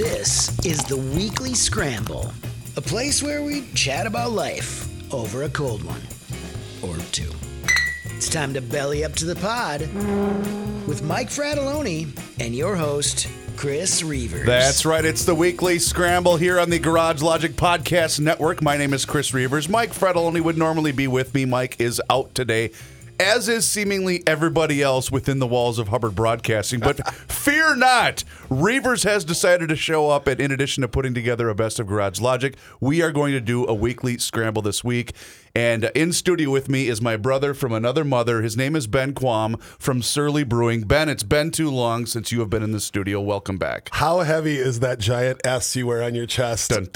This is the Weekly Scramble, a place where we chat about life over a cold one or two. It's time to belly up to the pod with Mike Fratelloni and your host, Chris Reavers. That's right. It's the weekly scramble here on the Garage Logic Podcast Network. My name is Chris Reavers. Mike Fratelloni would normally be with me. Mike is out today, as is seemingly everybody else within the walls of Hubbard Broadcasting. But fear not, Reavers has decided to show up, and in addition to putting together a best of Garage Logic, we are going to do a weekly scramble this week. And in studio with me is my brother from another mother. His name is Ben Quam from Surly Brewing. Ben, it's been too long since you have been in the studio. Welcome back. How heavy is that giant S you wear on your chest? And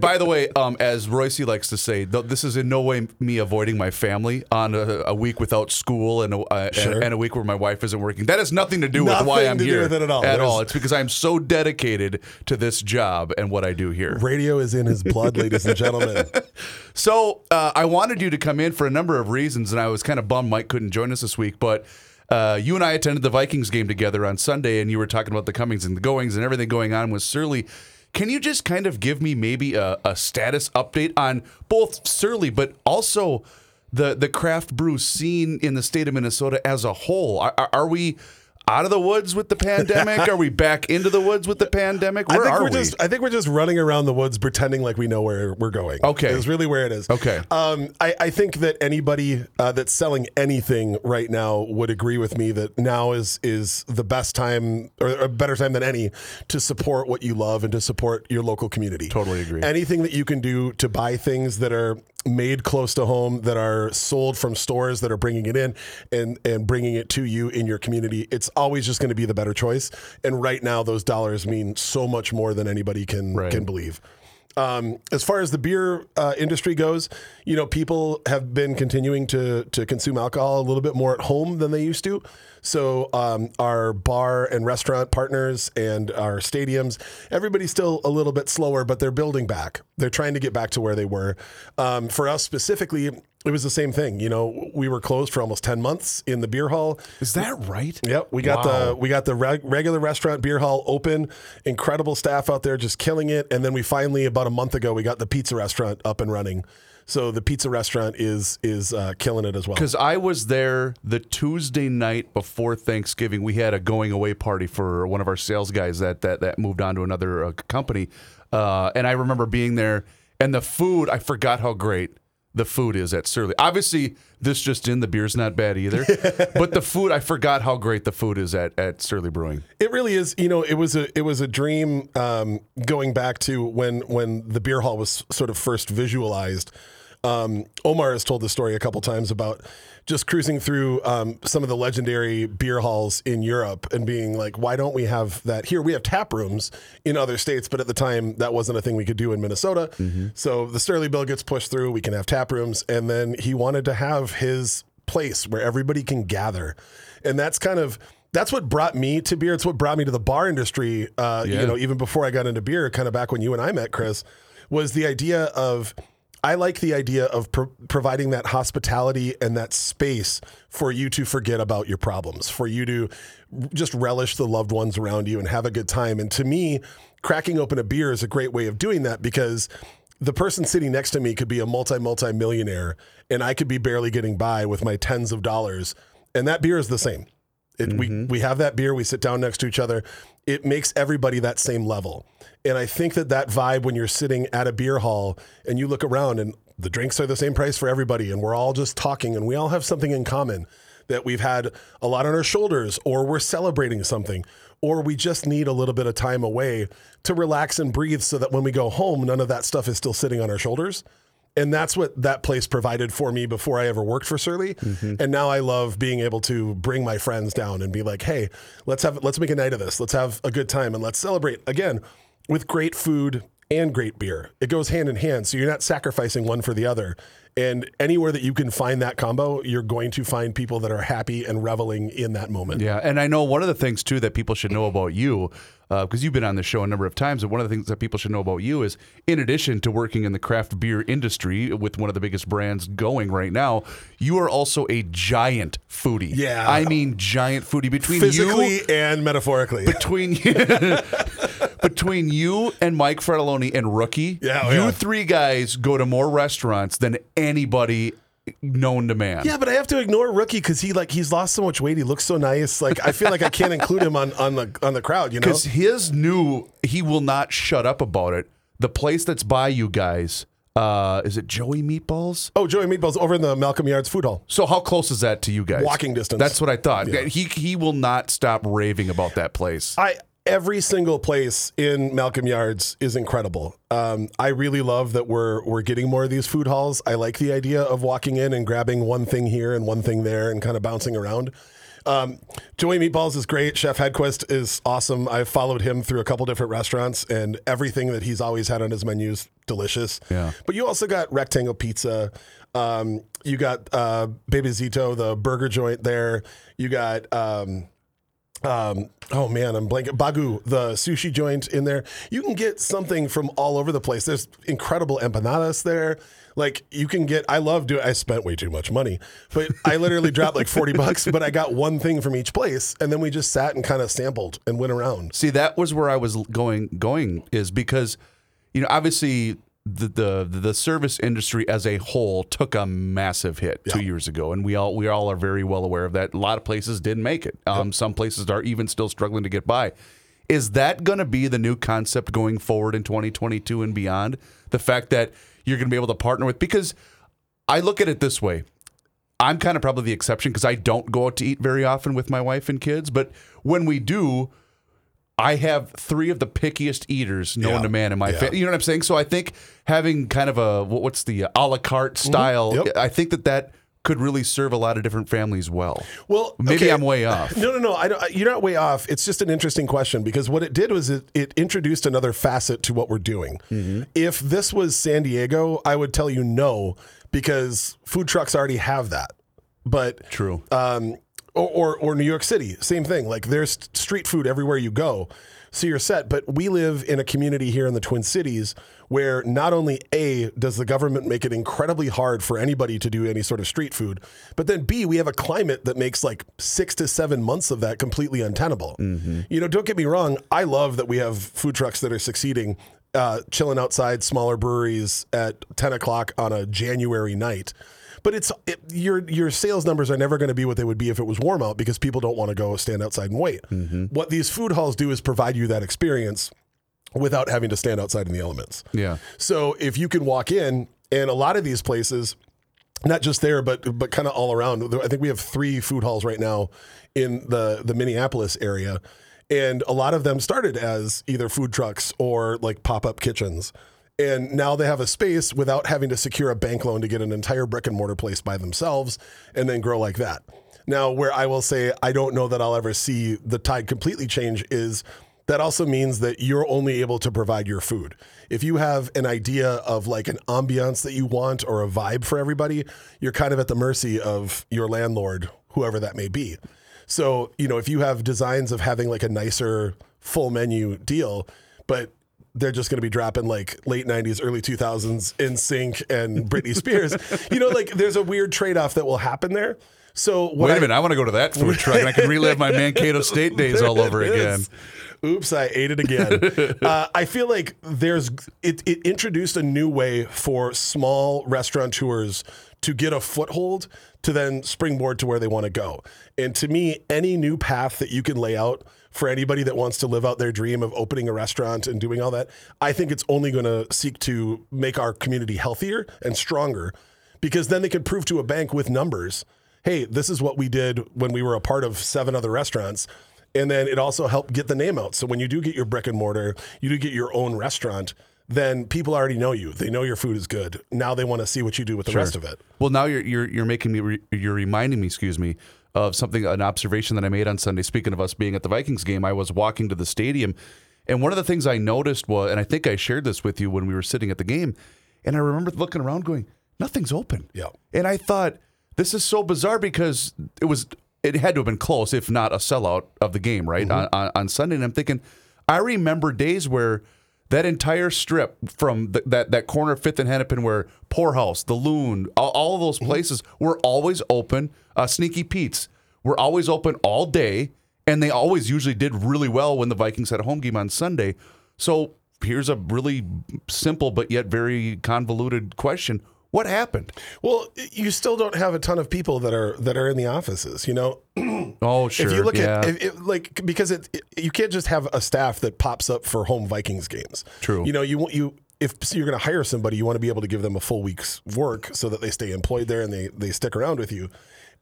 by the way, um, as Royce likes to say, th- this is in no way me avoiding my family on a, a week without school and a, uh, sure. and, and a, week where my wife isn't working. That has nothing to do nothing with why I'm here at all. At all. It's because I'm so dedicated to this job and what I do here. Radio is in his blood, ladies and gentlemen. So uh, I wanted you to come in for a number of reasons, and I was kind of bummed Mike couldn't join us this week. But uh, you and I attended the Vikings game together on Sunday, and you were talking about the comings and the goings and everything going on with Surly. Can you just kind of give me maybe a, a status update on both Surly, but also the the craft brew scene in the state of Minnesota as a whole? Are, are, are we out of the woods with the pandemic? are we back into the woods with the pandemic? Where I think are we're we? just I think we're just running around the woods pretending like we know where we're going. Okay. Is really where it is. Okay. Um, I, I think that anybody uh, that's selling anything right now would agree with me that now is is the best time or a better time than any to support what you love and to support your local community. Totally agree. Anything that you can do to buy things that are made close to home that are sold from stores that are bringing it in and and bringing it to you in your community it's always just going to be the better choice and right now those dollars mean so much more than anybody can Right. can believe um, as far as the beer uh, industry goes, you know, people have been continuing to to consume alcohol a little bit more at home than they used to. So um, our bar and restaurant partners and our stadiums, everybody's still a little bit slower, but they're building back. They're trying to get back to where they were. Um, for us specifically, it was the same thing. You know, we were closed for almost ten months in the beer hall. is that right? Yep, we got Wow. the we got the reg- regular restaurant beer hall open. Incredible staff out there, just killing it. And then we finally, about a month ago, we got the pizza restaurant up and running. So the pizza restaurant is is uh, killing it as well. Because I was there the Tuesday night before Thanksgiving. We had a going away party for one of our sales guys that that, that moved on to another uh, company, uh, and I remember being there. And the food, I forgot how great the food is at Surly. Obviously, this just in, the beer's not bad either. but the food, I forgot how great the food is at at Surly Brewing. It really is. You know, it was a it was a dream um, going back to when when the beer hall was sort of first visualized. Um, Omar has told the story a couple times about just cruising through um, some of the legendary beer halls in Europe and being like, why don't we have that here? We have tap rooms in other states, but at the time that wasn't a thing we could do in Minnesota. So the Surly bill gets pushed through. We can have tap rooms, and then he wanted to have his place where everybody can gather, and that's kind of that's what brought me to beer. It's what brought me to the bar industry. Uh, Yeah. You know, even before I got into beer, kind of back when you and I met, Chris, was the idea of I like the idea of pro- providing that hospitality and that space for you to forget about your problems, for you to just relish the loved ones around you and have a good time. And to me, cracking open a beer is a great way of doing that because the person sitting next to me could be a multi multi millionaire and I could be barely getting by with my tens of dollars. And that beer is the same. It, We mm-hmm. we have that beer. We sit down next to each other. It makes everybody that same level. And I think that that vibe when you're sitting at a beer hall and you look around and the drinks are the same price for everybody and we're all just talking and we all have something in common that we've had a lot on our shoulders or we're celebrating something or we just need a little bit of time away to relax and breathe so that when we go home none of that stuff is still sitting on our shoulders And that's what that place provided for me before I ever worked for Surly. Mm-hmm. And now I love being able to bring my friends down and be like, hey, let's have let's make a night of this. Let's have a good time and let's celebrate again with great food and great beer. It goes hand in hand. So you're not sacrificing one for the other. And anywhere that you can find that combo, you're going to find people that are happy and reveling in that moment. Yeah, and I know one of the things too that people should know about you, Uh, because you've been on the show a number of times, and one of the things that people should know about you is, in addition to working in the craft beer industry with one of the biggest brands going right now, you are also a giant foodie. Yeah. I mean giant foodie between Physically you. and metaphorically. Between between you and Mike Fratelloni and Rookie, Yeah, oh, you yeah. three guys go to more restaurants than anybody known to man. Yeah, but I have to ignore Rookie because he like he's lost so much weight. He looks so nice. Like I feel like I can't include him on on the on the crowd. You know, Because his new, he will not shut up about it. The place that's by you guys, uh, is it Joey Meatballs? oh Joey Meatballs over in the Malcolm Yards Food Hall. So how close is that to you guys? Walking distance. That's what I thought. Yeah. He he will not stop raving about that place. I every single place in Malcolm Yards is incredible. Um, I really love that we're we're getting more of these food halls. I like the idea of walking in and grabbing one thing here and one thing there and kind of bouncing around. Um, Joey Meatballs is great. Chef Hedquist is awesome. I've followed him through a couple different restaurants, and everything that he's always had on his menu is delicious. Yeah. But you also got Rectangle Pizza. Um, you got uh, Bebe Zito, the burger joint there. You got. Um, um, oh man, I'm blanking. Bagu, the sushi joint in there. You can get something from all over the place. There's incredible empanadas there. Like you can get. I love doing. I spent way too much money, but I literally dropped like forty bucks. But I got one thing from each place, and then we just sat and kind of sampled and went around. See, that was where I was going. Going is because, you know, obviously the the the service industry as a whole took a massive hit two years ago, and we all we all are very well aware of that. A lot of places didn't make it. Um, Some places are even still struggling to get by. Is that going to be the new concept going forward in 2022 and beyond? The fact that you're going to be able to partner with because I look at it this way. I'm kind of probably the exception because I don't go out to eat very often with my wife and kids. But when we do, I have three of the pickiest eaters known Yeah. to man in my Yeah. family. You know what I'm saying? So I think having kind of a what's the a la carte style, Mm-hmm. Yep. I think that that could really serve a lot of different families well. Well, Maybe okay. I'm way off. No, no, no. I don't, you're not way off. It's just an interesting question because what it did was it, it introduced another facet to what we're doing. Mm-hmm. If this was San Diego, I would tell you no because food trucks already have that. But True. um, or, or or New York City, same thing. Like there's street food everywhere you go, so you're set. But we live in a community here in the Twin Cities where not only a does the government make it incredibly hard for anybody to do any sort of street food, but then b we have a climate that makes like six to seven months of that completely untenable. You know, don't get me wrong. I love that we have food trucks that are succeeding. Uh, chilling outside smaller breweries at 10 o'clock on a January night. But it's it, your your sales numbers are never going to be what they would be if it was warm out because people don't want to go stand outside and wait. Mm-hmm. What these food halls do is provide you that experience without having to stand outside in the elements. Yeah. So if you can walk in, and a lot of these places, not just there, but but kind of all around. I think we have three food halls right now in the the Minneapolis area, and a lot of them started as either food trucks or like pop up kitchens. And now they have a space without having to secure a bank loan to get an entire brick and mortar place by themselves and then grow like that. Now, where I will say I don't know that I'll ever see the tide completely change is that also means that you're only able to provide your food. If you have an idea of like an ambiance that you want or a vibe for everybody, you're kind of at the mercy of your landlord, whoever that may be. So, you know, if you have designs of having like a nicer full menu deal, but they're just going to be dropping like late 90s, early 2000s NSYNC and Britney Spears, you know, like there's a weird trade off that will happen there. So, Wait a I- minute, I want to go to that food truck and I can relive my Mankato State days all over again. Oops, I ate it again. uh, I feel like there's it, it introduced a new way for small restaurateurs to get a foothold to then springboard to where they want to go. And to me, any new path that you can lay out for anybody that wants to live out their dream of opening a restaurant and doing all that, I think it's only going to seek to make our community healthier and stronger because then they can prove to a bank with numbers hey, this is what we did when we were a part of seven other restaurants. And then it also helped get the name out. So when you do get your brick and mortar, you do get your own restaurant, then people already know you. They know your food is good. Now they want to see what you do with the rest of it. Well, now you're you're you're making me re- you're reminding me, excuse me, of something an observation that I made on Sunday. Speaking of us being at the Vikings game, I was walking to the stadium, and one of the things I noticed was, and I think I shared this with you when we were sitting at the game, and I remember looking around, going, nothing's open. Yeah. and I thought this is so bizarre because it was it had to have been close, if not a sellout of the game, right mm-hmm. on, on on Sunday. And I'm thinking, I remember days where that entire strip from the, that that corner of Fifth and Hennepin, where Poorhouse, the Loon, all, all of those places were always open. Uh, Sneaky Pete's were always open all day, and they always usually did really well when the Vikings had a home game on Sunday. So here's a really simple but yet very convoluted question: What happened? Well, you still don't have a ton of people that are that are in the offices. You know, Oh, sure. if you look yeah. at if, if, like because it, it- you can't just have a staff that pops up for home Vikings games. True. You know, you want you if you're going to hire somebody, you want to be able to give them a full week's work so that they stay employed there and they they stick around with you.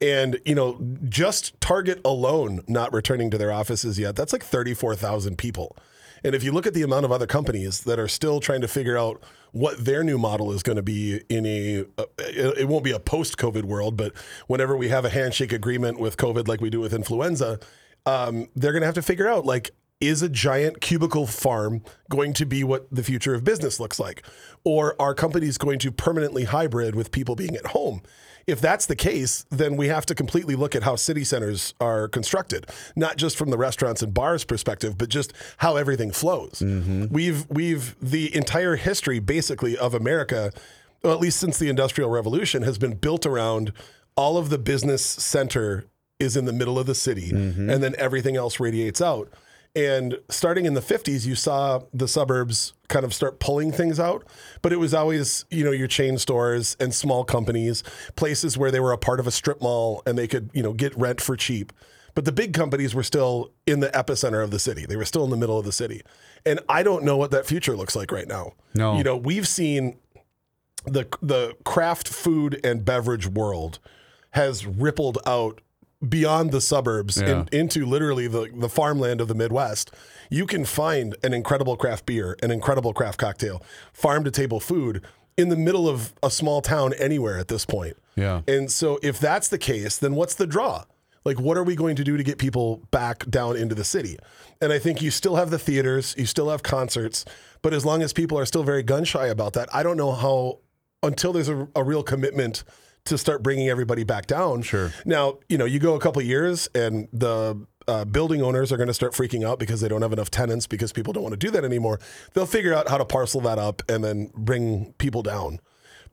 And you know, just Target alone not returning to their offices yet, that's like 34,000 people. And if you look at the amount of other companies that are still trying to figure out what their new model is going to be in a, uh, it won't be a post-COVID world, but whenever we have a handshake agreement with COVID like we do with influenza, um, they're going to have to figure out like, is a giant cubicle farm going to be what the future of business looks like? Or are companies going to permanently hybrid with people being at home? If that's the case, then we have to completely look at how city centers are constructed, not just from the restaurants and bars perspective, but just how everything flows. Mm-hmm. We've we've the entire history basically of America, well, at least since the Industrial Revolution, has been built around all of the business center is in the middle of the city, mm-hmm. and then everything else radiates out. And starting in the 50s, you saw the suburbs kind of start pulling things out, but it was always, you know, your chain stores and small companies, places where they were a part of a strip mall and they could, you know, get rent for cheap. But the big companies were still in the epicenter of the city. They were still in the middle of the city. And I don't know what that future looks like right now. No. You know, we've seen the the craft food and beverage world has rippled out beyond the suburbs Yeah. and into literally the, the farmland of the Midwest. You can find an incredible craft beer, an incredible craft cocktail, farm to table food in the middle of a small town anywhere at this point. Yeah. And so if that's the case, then what's the draw? Like, what are we going to do to get people back down into the city? And I think you still have the theaters, you still have concerts, but as long as people are still very gun shy about that, I don't know how, until there's a, a real commitment to start bringing everybody back down. Sure. Now, you know, you go a couple years and the uh, building owners are going to start freaking out because they don't have enough tenants because people don't want to do that anymore. They'll figure out how to parcel that up and then bring people down.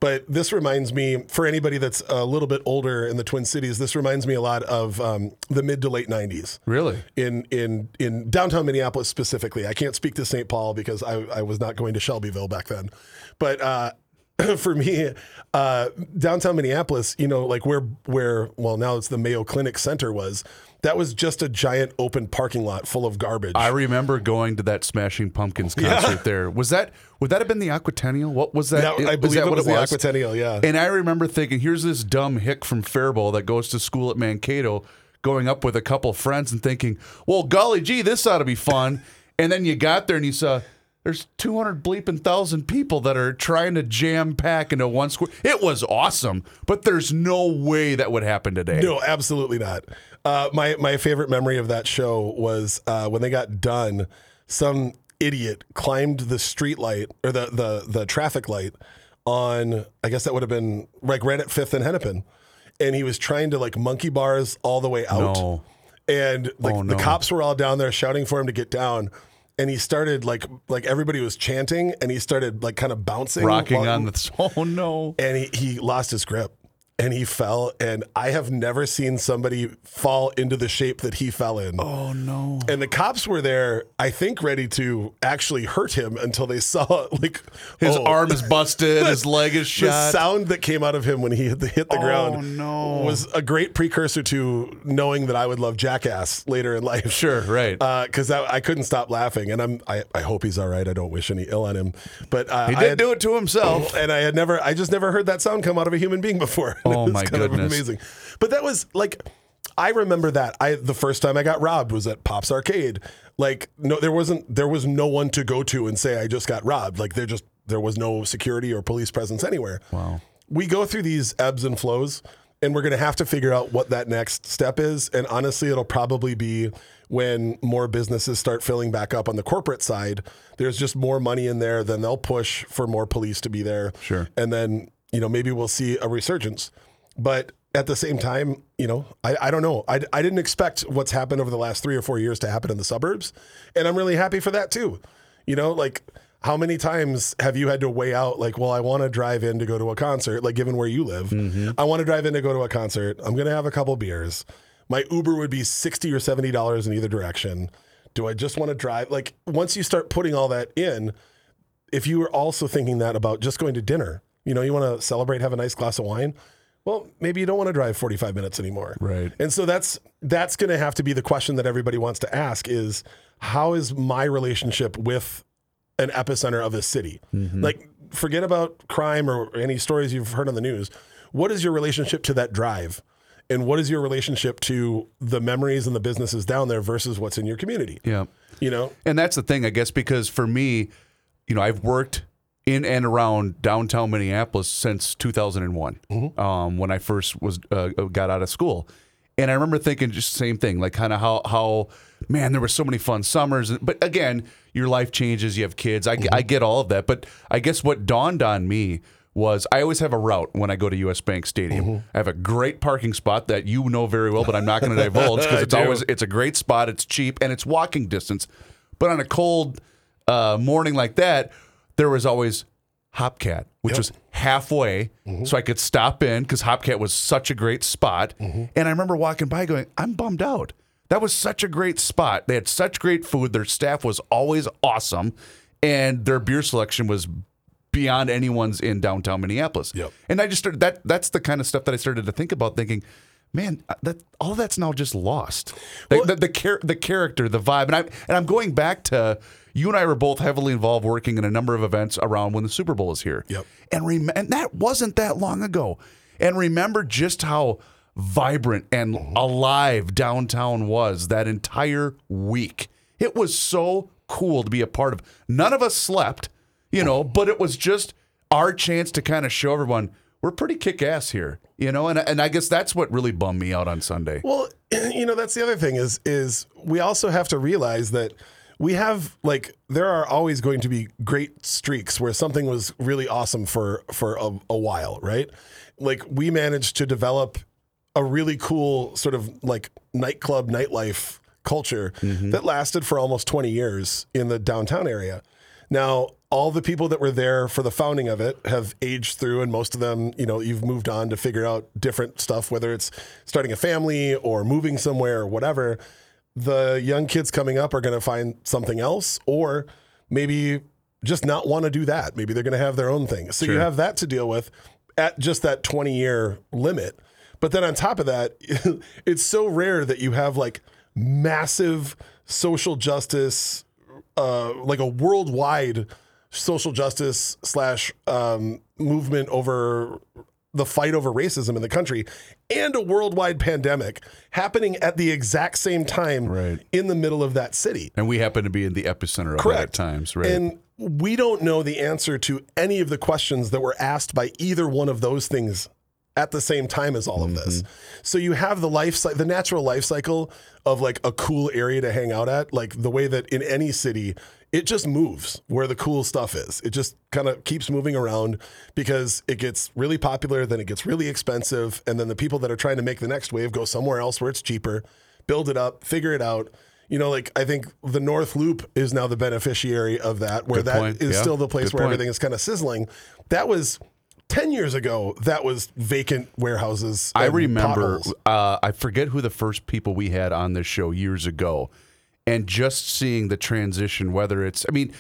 But this reminds me, for anybody that's a little bit older in the Twin Cities, this reminds me a lot of um, the mid to late '90s Really? in in in downtown Minneapolis specifically. I can't speak to St. Paul because I, I was not going to Shelbyville back then, but uh, for me, uh, downtown Minneapolis, you know, like where where well now it's the Mayo Clinic Center was. That was just a giant open parking lot full of garbage. I remember going to that Smashing Pumpkins concert there. Was that would that have been the Aquatennial? What was that? Yeah, I believe that it what was the Aquatennial, yeah. And I remember thinking, here's this dumb hick from Faribault that goes to school at Mankato, going up with a couple friends and thinking, well, golly gee, this ought to be fun. and then you got there and you saw. There's 200 bleeping thousand people that are trying to jam pack into one square. It was awesome, but there's no way that would happen today. No, absolutely not. Uh, my my favorite memory of that show was uh, when they got done. Some idiot climbed the street light or the the the traffic light on. I guess that would have been like right at Fifth and Hennepin, and he was trying to like monkey bars all the way out. No. And like Oh, the cops were all down there shouting for him to get down. And he started like like everybody was chanting, and he started like kind of bouncing, Rocking while- on the. Oh, no. and he, he lost his grip and he fell and i have never seen somebody fall into the shape that he fell in Oh, no. and the cops were there i think ready to actually hurt him until they saw like His oh, arm is busted, his leg is shot the sound that came out of him when he hit the, hit the Oh, ground no. was a great precursor to knowing that i would love jackass later in life Sure, right. because I, I couldn't stop laughing and i'm I, I hope he's all right i don't wish any ill on him but uh, he I did had- do it to himself. and I had never, I just never heard that sound come out of a human being before. Oh, my kind of goodness. amazing. But that was like, I remember that. I the first time I got robbed was at Pops Arcade. like no there wasn't there was no one to go to and say I just got robbed. Like there just there was no security or police presence anywhere. Wow. We go through these ebbs and flows and we're going to have to figure out what that next step is and honestly it'll probably be when more businesses start filling back up on the corporate side. There's just more money in there then they'll push for more police to be there. Sure. And then, you know, maybe we'll see a resurgence. But at the same time, you know, I, I don't know. I, I didn't expect what's happened over the last three or four years to happen in the suburbs. And I'm really happy for that too. You know, like how many times have you had to weigh out, like, well, I want to drive in to go to a concert, like given where you live, mm-hmm. I want to drive in to go to a concert. I'm going to have a couple beers. My Uber would be 60 or $70 in either direction. Do I just want to drive? Like, once you start putting all that in, if you were also thinking that about just going to dinner, you know, you want to celebrate, have a nice glass of wine. Well, maybe you don't want to drive 45 minutes anymore. Right. And so that's that's going to have to be the question that everybody wants to ask is how is my relationship with an epicenter of a city? Mm-hmm. Like forget about crime or any stories you've heard on the news. What is your relationship to that drive? And what is your relationship to the memories and the businesses down there versus what's in your community? Yeah. You know? And that's the thing, I guess, because for me, you know, I've worked in and around downtown Minneapolis since 2001, um, when I first was uh, got out of school, and I remember thinking just the same thing, like kind of how how man, there were so many fun summers. But again, your life changes, you have kids. I, I get all of that, but I guess what dawned on me was I always have a route when I go to US Bank Stadium. I have a great parking spot that you know very well, but I'm not going to divulge because it's do. always it's a great spot. It's cheap and it's walking distance. But on a cold uh, morning like that, there was always Hopcat, which was halfway, mm-hmm. so I could stop in because Hopcat was such a great spot. Mm-hmm. And I remember walking by, going, "I'm bummed out." That was such a great spot. They had such great food. Their staff was always awesome, and their beer selection was beyond anyone's in downtown Minneapolis. Yep. And I just started that. That's the kind of stuff that I started to think about, thinking, man, uh, that all that's now just lost. The, the, the, char- the character, the vibe, and I and I'm going back to you and I were both heavily involved working in a number of events around when the Super Bowl is here. Yep. And rem- and that wasn't that long ago. And remember just how vibrant and alive downtown was that entire week. It was so cool to be a part of. None of us slept, you know, but it was just our chance to kind of show everyone we're pretty kick ass here, you know, and and I guess that's what really bummed me out on Sunday. Well, you know, that's the other thing is is we also have to realize that we have like there are always going to be great streaks where something was really awesome for for a, a while, right? Like we managed to develop a really cool sort of like nightclub nightlife culture mm-hmm. that lasted for almost 20 years in the downtown area. Now, all the people that were there for the founding of it have aged through, and most of them, you know, you've moved on to figure out different stuff, whether it's starting a family or moving somewhere or whatever. The young kids coming up are going to find something else, or maybe just not want to do that. Maybe they're going to have their own thing. So you have that to deal with at just that 20 year limit. But then on top of that, it's so rare that you have like massive social justice, uh, like a worldwide social justice slash um, movement over the fight over racism in the country and a worldwide pandemic happening at the exact same time Right. in the middle of that city. And we happen to be in the epicenter of it at times, right? And we don't know the answer to any of the questions that were asked by either one of those things at the same time as all of this. Mm-hmm. So you have the life the natural life cycle of like a cool area to hang out at, like the way that in any city it just moves where the cool stuff is. It just kind of keeps moving around because it gets really popular, then it gets really expensive, and then the people that are trying to make the next wave go somewhere else where it's cheaper, build it up, figure it out. You know, like I think the North Loop is now the beneficiary of that, where Good that is point. Yeah. still the place Good where point. everything is kind of sizzling. That was 10 years ago, that was vacant warehouses. I remember, uh, I forget who the first people we had on this show years ago, and just seeing the transition, whether it's, I mean,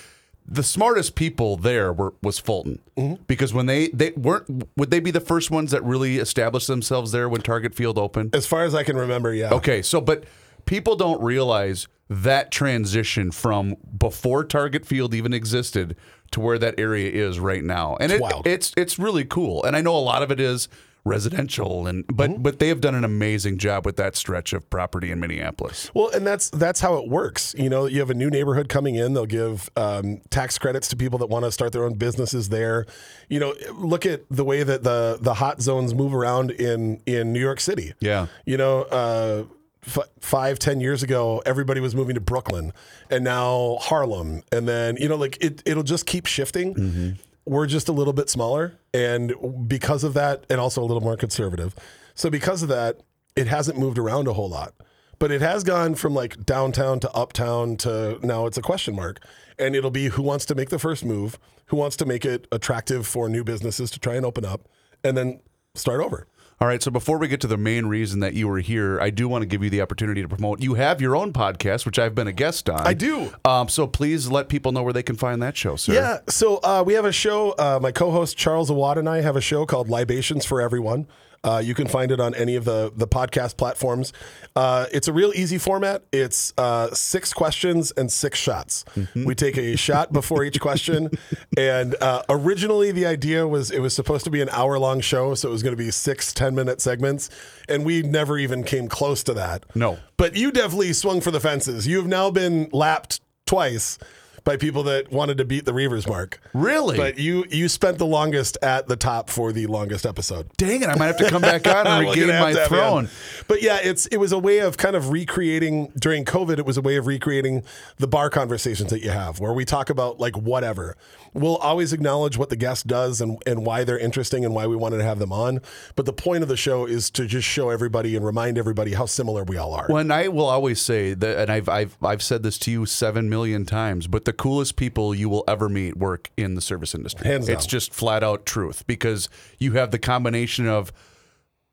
the smartest people there were was Fulton Mm-hmm. because when they they weren't would they be the first ones that really established themselves there when Target Field opened? As far as I can remember, yeah. Okay, so but people don't realize that transition from before Target Field even existed to where that area is right now, and it, wild. it's it's really cool. And I know a lot of it is residential and but but they have done an amazing job with that stretch of property in Minneapolis. Well, and that's that's how it works. You know, you have a new neighborhood coming in. They'll give um, tax credits to people that want to start their own businesses there. You know, look at the way that the the hot zones move around in in New York City. Yeah. You know, uh, f- five ten years ago, everybody was moving to Brooklyn, and now Harlem, and then you know, like it it'll just keep shifting. We're just a little bit smaller, and because of that, and also a little more conservative. So because of that, it hasn't moved around a whole lot but it has gone from like downtown to uptown to now it's a question mark and it'll be who wants to make the first move who wants to make it attractive for new businesses to try and open up and then start over All right, so before we get to the main reason that you were here, I do want to give you the opportunity to promote. You have your own podcast, which I've been a guest on. I do. Um, so please let people know where they can find that show, sir. yeah so uh, we have a show uh, my co-host charles awad and i have a show called libations for everyone uh, you can find it on any of the the podcast platforms. Uh, it's a real easy format. It's uh, six questions and six shots. We take a shot before each question, and uh, originally the idea was it was supposed to be an hour long show, so it was going to be six 10 minute segments, and we never even came close to that. No. but you definitely swung for the fences. You have now been lapped twice by people that wanted to beat the Reavers mark. Really? But you you spent the longest at the top for the longest episode. Dang it, I might have to come back on and regain my throne. on. But yeah, it's it was a way of kind of recreating during COVID. It was a way of recreating the bar conversations that you have, where we talk about like whatever. We'll always acknowledge what the guest does and and why they're interesting and why we wanted to have them on. But the point of the show is to just show everybody and remind everybody how similar we all are. Well, and I will always say that, and I've, I've I've said this to you seven million times, but the coolest people you will ever meet work in the service industry. Hands it's down. just flat out truth because you have the combination of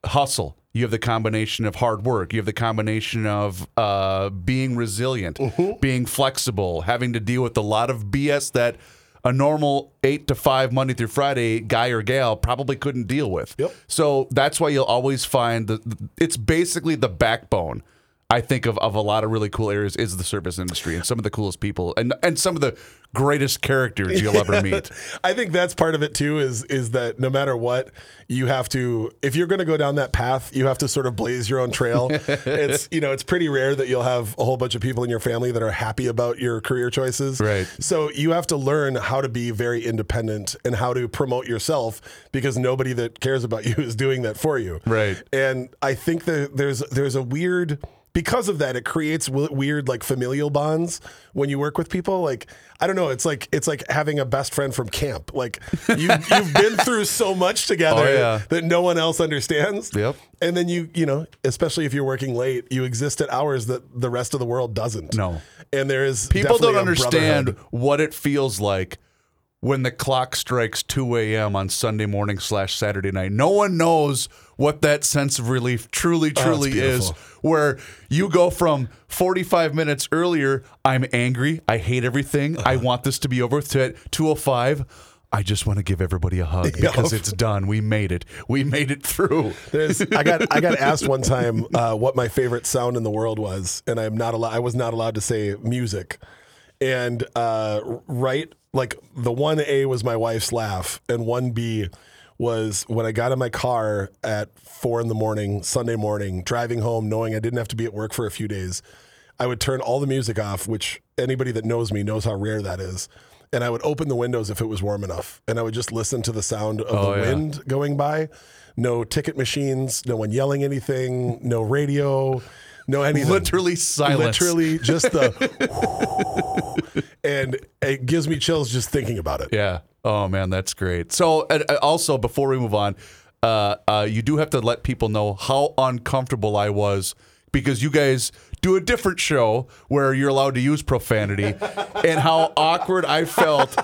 hustle, you have the combination of hard work, you have the combination of uh, being resilient, Mm-hmm. being flexible, having to deal with a lot of BS that a normal eight to five Monday through Friday guy or gal probably couldn't deal with. Yep. So that's why you'll always find that it's basically the backbone. I think of, of a lot of really cool areas is the service industry and some of the coolest people and and some of the greatest characters you'll ever meet. I think that's part of it too. Is is that no matter what, you have to if you're going to go down that path, you have to sort of blaze your own trail. it's you know it's pretty rare that you'll have a whole bunch of people in your family that are happy about your career choices. Right. So you have to learn how to be very independent and how to promote yourself because nobody that cares about you is doing that for you. Right. And I think that there's there's a weird because of that it creates w- weird like familial bonds when you work with people like I don't know it's like it's like having a best friend from camp like you you've been through so much oh, together Oh, yeah. that no one else understands Yep. and then you you know especially if you're working late you exist at hours that the rest of the world doesn't No. and there is People don't understand what it feels like when the clock strikes 2 a.m. on Sunday morning slash Saturday night. No one knows what that sense of relief truly, truly is. Where you go from 45 minutes earlier, I'm angry, I hate everything, I want this to be over, to at 205. I just want to give everybody a hug because it's done. We made it. We made it through. There's, I got I got asked one time uh, what my favorite sound in the world was, and I'm not allowed. I was not allowed to say music. And uh, right, like the one A was my wife's laugh, and one B was when I got in my car at four in the morning, Sunday morning, driving home, knowing I didn't have to be at work for a few days. I would turn all the music off, which anybody that knows me knows how rare that is. And I would open the windows if it was warm enough. And I would just listen to the sound of Oh, the yeah. wind going by. No ticket machines, no one yelling anything, no radio, no anything. Literally silence. Literally just the and it gives me chills just thinking about it. Yeah. Oh man, that's great. So, uh, also before we move on, uh, uh, you do have to let people know how uncomfortable I was because you guys do a different show where you're allowed to use profanity, and how awkward I felt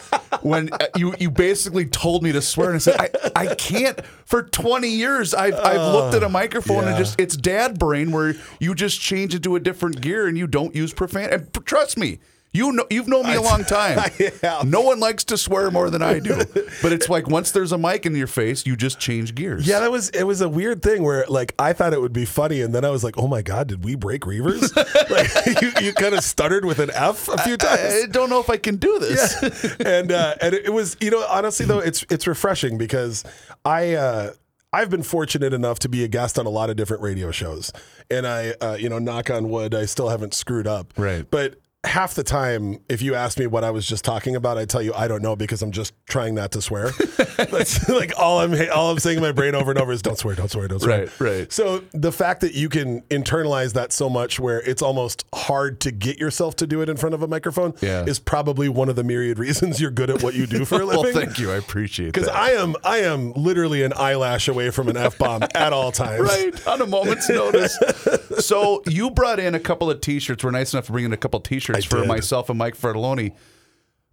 when uh, you you basically told me to swear, and I said I, I can't. For 20 years, I've I've looked at a microphone and just it's dad brain where you just change into a different gear and you don't use profanity. And trust me. You know, you've known me a long time. I. No one likes to swear more than I do. But it's like once there's a mic in your face, you just change gears. Yeah, that was it was a weird thing where like I thought it would be funny and then I was like, "Oh my god, did we break Reavers?" like you, you kind of stuttered with an F a few times. I don't know if I can do this. Yeah. and uh, and it was you know honestly though it's it's refreshing because I uh, I've been fortunate enough to be a guest on a lot of different radio shows, and I, uh, you know, knock on wood, I still haven't screwed up. Right. But half the time, if you ask me what I was just talking about, I tell you I don't know because I'm just trying not to swear. That's like all I'm all I'm saying in my brain over and over is don't swear, don't swear, don't swear. Right, right. So the fact that you can internalize that so much where it's almost hard to get yourself to do it in front of a microphone Yeah. is probably one of the myriad reasons you're good at what you do for a living. well, thank you. I appreciate that. Because. I am, I am literally an eyelash away from an f bomb at all times. right on a moment's notice. So you brought in a couple of T-shirts. We're nice enough to bring in a couple of I for did. myself and Mike Fratelloni.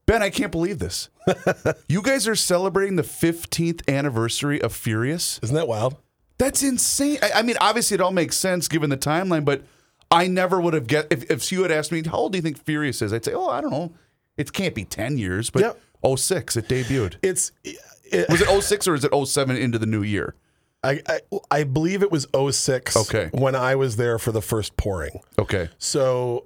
Ben, I can't believe this. you guys are celebrating the 15th anniversary of Furious. Isn't that wild? That's insane. I, I mean, obviously, it all makes sense given the timeline, but I never would have guessed. If, if you had asked me, how old do you think Furious is? I'd say, oh, I don't know. It can't be 10 years, but Yep. 06, it debuted. It's, it, Was it 06 or is it 07 into the new year? I, I, I believe it was 06 Okay. when I was there for the first pouring. Okay. So,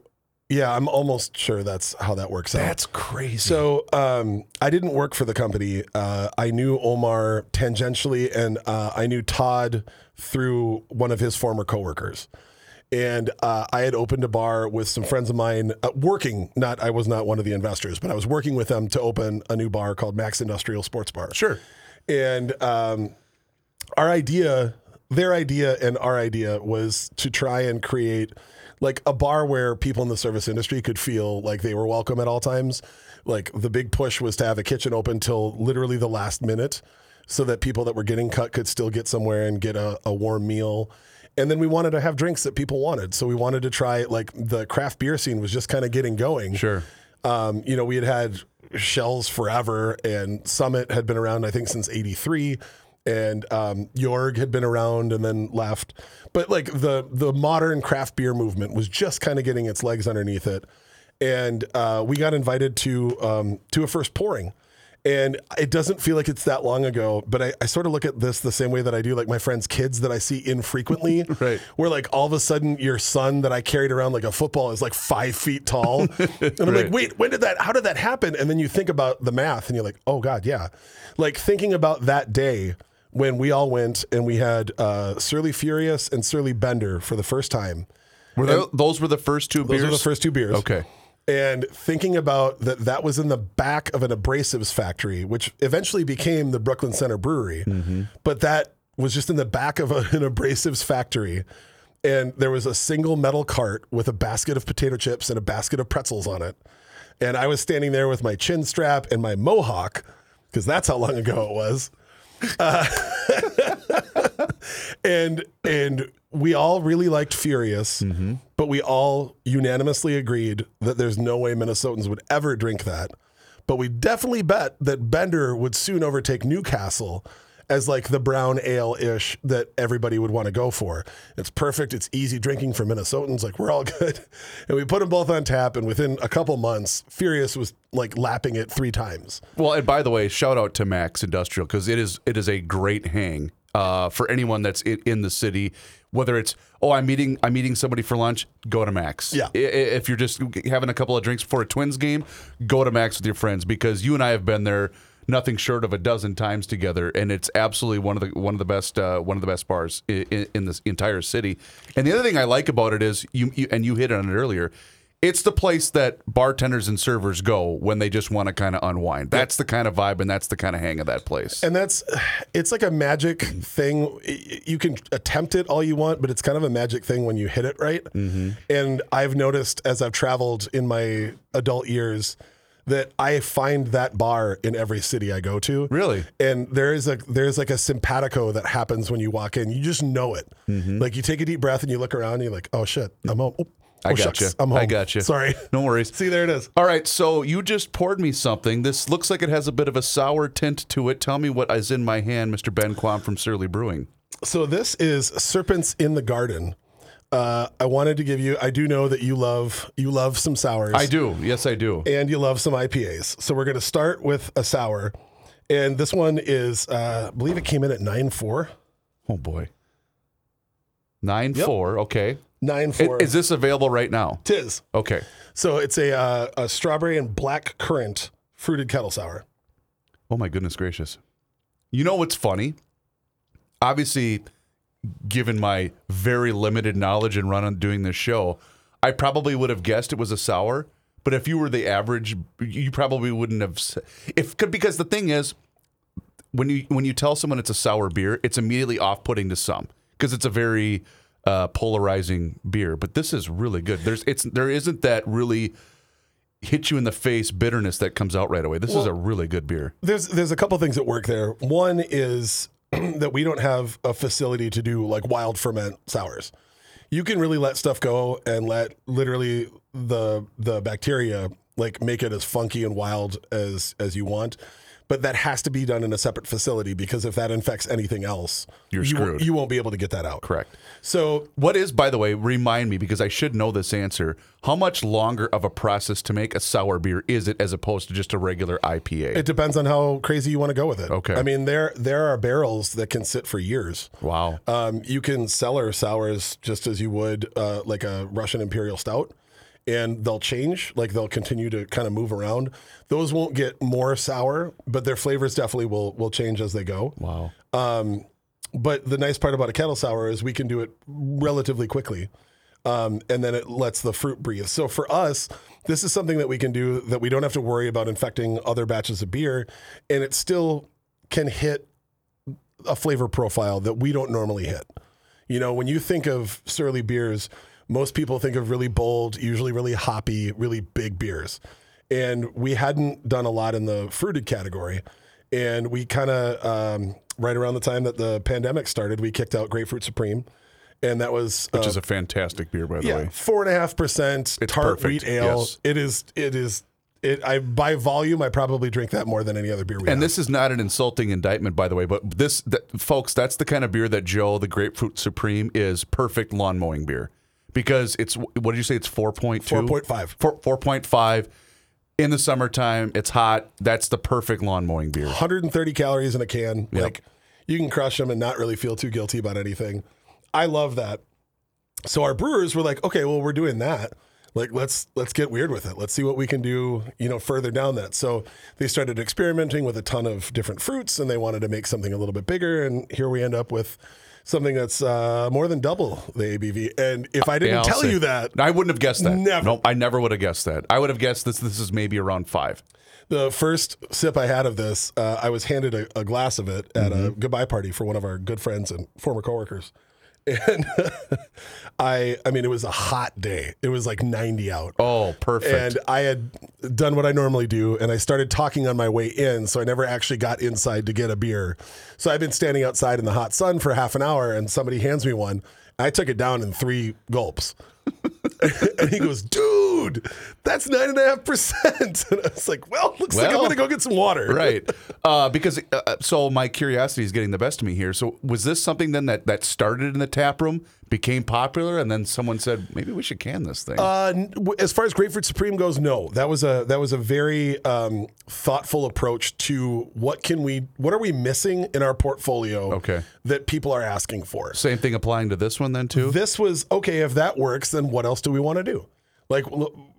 yeah, I'm almost sure that's how that works out. That's crazy. So um, I didn't work for the company. Uh, I knew Omar tangentially, and uh, I knew Todd through one of his former coworkers. And uh, I had opened a bar with some friends of mine, uh, working. Not I was not one of the investors, but I was working with them to open a new bar called Mac's Industrial Sports Bar. sure. And um, our idea, their idea, and our idea was to try and create like a bar where people in the service industry could feel like they were welcome at all times. Like the big push was to have a kitchen open till literally the last minute so that people that were getting cut could still get somewhere and get a, a warm meal. And then we wanted to have drinks that people wanted. So we wanted to try like the craft beer scene was just kind of getting going. Sure. Um, you know, we had had Schell's forever, and Summit had been around, I think, since '83, and um, Jorg had been around and then left. But like the the modern craft beer movement was just kind of getting its legs underneath it, and uh, we got invited to um, to a first pouring. And it doesn't feel like it's that long ago, but I, I sort of look at this the same way that I do like my friends' kids that I see infrequently. Right. Where like all of a sudden your son that I carried around like a football is like five feet tall. and I'm like, wait, when did that, how did that happen? And then you think about the math and you're like, oh God, yeah. Like thinking about that day when we all went and we had uh, Surly Furious and Surly Bender for the first time. Were tho- those were the first two Those beers? were the first two beers. Okay. And thinking about that, that was in the back of an abrasives factory, which eventually became the Brooklyn Center Brewery. But that was just in the back of a, an abrasives factory. And there was a single metal cart with a basket of potato chips and a basket of pretzels on it. And I was standing there with my chin strap and my mohawk, because that's how long ago it was. and and we all really liked Furious, mm-hmm. but we all unanimously agreed that there's no way Minnesotans would ever drink that. But we definitely bet that Bender would soon overtake Newcastle as like the brown ale ish that everybody would want to go for. It's perfect. It's easy drinking for Minnesotans. Like we're all good. And we put them both on tap. And within a couple months, Furious was like lapping it three times. Well, and by the way, shout out to Mac's Industrial because it is it is a great hang uh, for anyone that's in, in the city. Whether it's oh I'm meeting I'm meeting somebody for lunch, go to Mac's. Yeah. I- If you're just having a couple of drinks before a Twins game, go to Mac's with your friends because you and I have been there nothing short of a dozen times together, and it's absolutely one of the one of the best uh, one of the best bars in, in, this entire city. And the other thing I like about it is you, you and you hit on it earlier. It's the place that bartenders and servers go when they just want to kind of unwind. That's the kind of vibe and that's the kind of hang of that place. And that's, it's like a magic thing. You can attempt it all you want, but it's kind of a magic thing when you hit it right. And I've noticed as I've traveled in my adult years that I find that bar in every city I go to. Really? And there is a there's like a simpatico that happens when you walk in. You just know it. Mm-hmm. Like you take a deep breath and you look around and you're like, oh shit, I'm home. Oh, I oh, got shucks, you. I'm home. I got you. Sorry. No worries. See, there it is. All right, so you just poured me something. This looks like it has a bit of a sour tint to it. Tell me what is in my hand, Mr. Ben Quam from Surly Brewing. So this is Serpents in the Garden. Uh, I wanted to give you. I do know that you love you love some sours. I do. Yes, I do. and you love some IPAs. So we're going to start with a sour, and this one is uh, I believe it came in at nine four. Oh boy. Nine four. Okay. Nine I- four. Is this available right now? Tis. Okay. So it's a uh, a strawberry and black currant fruited kettle sour. Oh my goodness gracious. You know what's funny? obviously, given my very limited knowledge and run on doing this show, I probably would have guessed it was a sour. But if you were the average, you probably wouldn't have. If because the thing is, when you when you tell someone it's a sour beer, it's immediately off-putting to some because it's a very uh, polarizing beer. But this is really good. There's it's there isn't that really hit you in the face bitterness that comes out right away. This is a really good beer. There's there's a couple things that work there. One is that we don't have a facility to do like wild ferment sours. You can really let stuff go and let literally the the bacteria like make it as funky and wild as as you want. But that has to be done in a separate facility because if that infects anything else, You're you, screwed. You won't be able to get that out. Correct. So What is, by the way, remind me because I should know this answer. How much longer of a process to make a sour beer is it as opposed to just a regular IPA? it depends on how crazy you want to go with it. Okay. I mean, there there are barrels that can sit for years. wow. Um, you can cellar sours just as you would uh, like a Russian Imperial Stout, and they'll change. Like they'll continue to kind of move around. Those won't get more sour, but their flavors definitely will will change as they go. wow. But the nice part about a kettle sour is we can do it relatively quickly. Um, and then it lets the fruit breathe. So for us, this is something that we can do that we don't have to worry about infecting other batches of beer, and it still can hit a flavor profile that we don't normally hit. You know, when you think of surly beers, most people think of really bold, usually really hoppy, really big beers. And we hadn't done a lot in the fruited category. And we kind of, um, right around the time that the pandemic started, we kicked out Grapefruit Supreme. And that was Which uh, is a fantastic beer, by the yeah, way. four and a half percent tart perfect, wheat ale. yes. It is. It is. It. I by volume, I probably drink that more than any other beer we have. And have. this is not an insulting indictment, by the way, but this, th- folks, that's the kind of beer that Joe, the Grapefruit Supreme, is perfect lawn mowing beer because it's what did you say? It's four point two, 4.5. four four point five. In the summertime, it's hot. That's the perfect lawn mowing beer. 130 calories in a can. Like you can crush them and not really feel too guilty about anything. I love that. So our brewers were like, okay, well, we're doing that. Like let's let's get weird with it. Let's see what we can do, you know, further down that. So they started experimenting with a ton of different fruits and they wanted to make something a little bit bigger and here we end up with something that's uh, more than double the ABV. And if I didn't Yeah, tell you that, I wouldn't have guessed that. Never. Nope, I never would have guessed that. I would have guessed this. This is maybe around five. The first sip I had of this, uh, I was handed a, a glass of it at a goodbye party for one of our good friends and former coworkers. And I, I mean, it was a hot day. It was like 90 out. Oh, perfect. And I had done what I normally do, and I started talking on my way in, so I never actually got inside to get a beer. So I've been standing outside in the hot sun for half an hour, and somebody hands me one. I took it down in three gulps. and he goes, dude, that's nine and a half percent. And I was like, well, looks like I'm gonna go get some water. right. Uh, because uh, so my curiosity is getting the best of me here. So was this something then that that started in the tap room, became popular, and then someone said maybe we should can this thing? Uh, as far as Grapefruit Supreme goes, no. That was a that was a very um, thoughtful approach to what can we what are we missing in our portfolio Okay. that people are asking for. Same thing applying to this one then too. This was okay. If that works, then what else do we want to do? Like,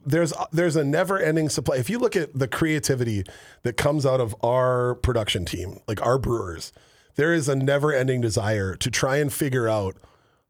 there's there's a never ending supply. If you look at the creativity that comes out of our production team, like our brewers, there is a never ending desire to try and figure out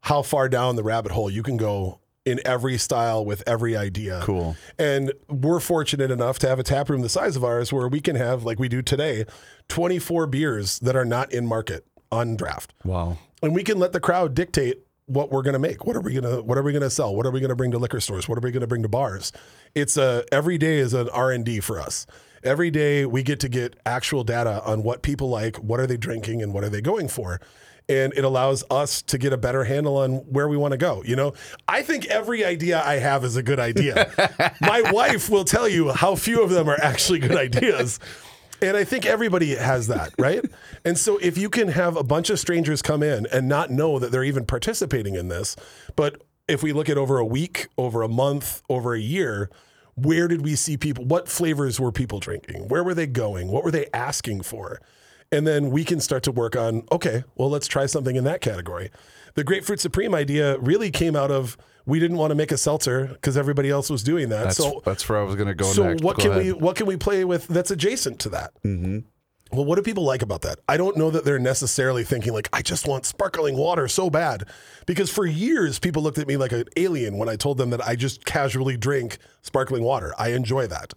how far down the rabbit hole you can go in every style with every idea. Cool. And we're fortunate enough to have a tap room the size of ours where we can have, like we do today, 24 beers that are not in market on draft Wow. and we can let the crowd dictate what we're going to make. What are we going to what are we going to sell? What are we going to bring to liquor stores? What are we going to bring to bars? It's a every day is an R&D for us. Every day we get to get actual data on what people like, what are they drinking and what are they going for. And it allows us to get a better handle on where we want to go. You know, I think every idea I have is a good idea. My wife will tell you how few of them are actually good ideas. And I think everybody has that, right? and so if you can have a bunch of strangers come in and not know that they're even participating in this, but if we look at over a week, over a month, over a year, where did we see people? What flavors were people drinking? Where were they going? What were they asking for? And then we can start to work on, okay, well, let's try something in that category. The Grapefruit Supreme idea really came out of we didn't want to make a seltzer because everybody else was doing that. That's so that's where I was going to go so next. what Go can ahead. we what can we play with that's adjacent to that? Mm-hmm. Well, what do people like about that? I don't know that they're necessarily thinking like I just want sparkling water so bad. Because for years people looked at me like an alien when I told them that I just casually drink sparkling water. I enjoy that.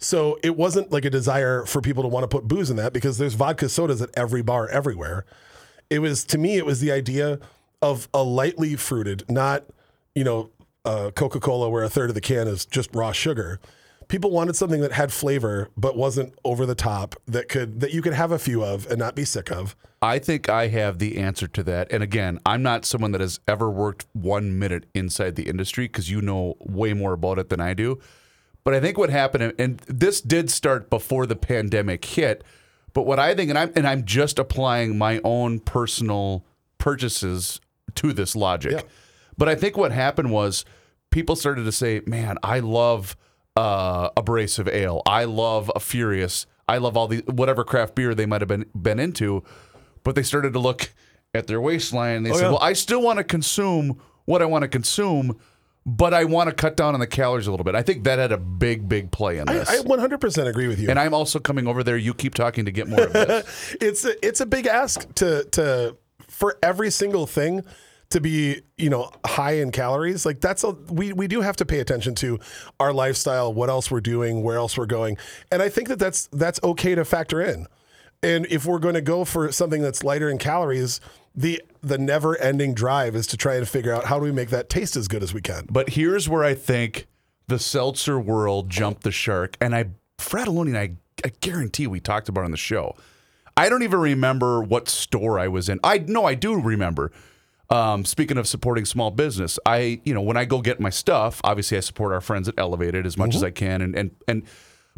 So it wasn't like a desire for people to want to put booze in that because there's vodka sodas at every bar everywhere. It was to me it was the idea of a lightly fruited, not, you know, uh, Coca-Cola where a third of the can is just raw sugar people wanted something that had flavor but wasn't over the top that could that you could have a few of and not be sick of. I think I have the answer to that. And again, I'm not someone that has ever worked one minute inside the industry because you know way more about it than I do. But I think what happened, and this did start before the pandemic hit. But what I think, and I'm and I'm just applying my own personal purchases to this logic. Yeah. But I think what happened was people started to say, "Man, I love." uh, abrasive ale. I love a Furious. I love all the whatever craft beer they might have been been into, but they started to look at their waistline and they said, yeah. "Well, I still want to consume what I want to consume." But I want to cut down on the calories a little bit. I think that had a big, big play in I, this. I 100% agree with you. and I'm also coming over there. You keep talking to get more of this. it's a, it's a big ask to to for every single thing to be you know high in calories like that's a we we do have to pay attention to our lifestyle what else we're doing where else we're going and i think that that's that's okay to factor in and if we're going to go for something that's lighter in calories the the never ending drive is to try and figure out how do we make that taste as good as we can But here's where I think the seltzer world jumped the shark. And I, Fratelloni and I, I guarantee we talked about it on the show. I don't even remember what store I was in. I no, I do remember. Um, speaking of supporting small business, I you know when I go get my stuff, obviously I support our friends at Elevated as much as I can, and and and.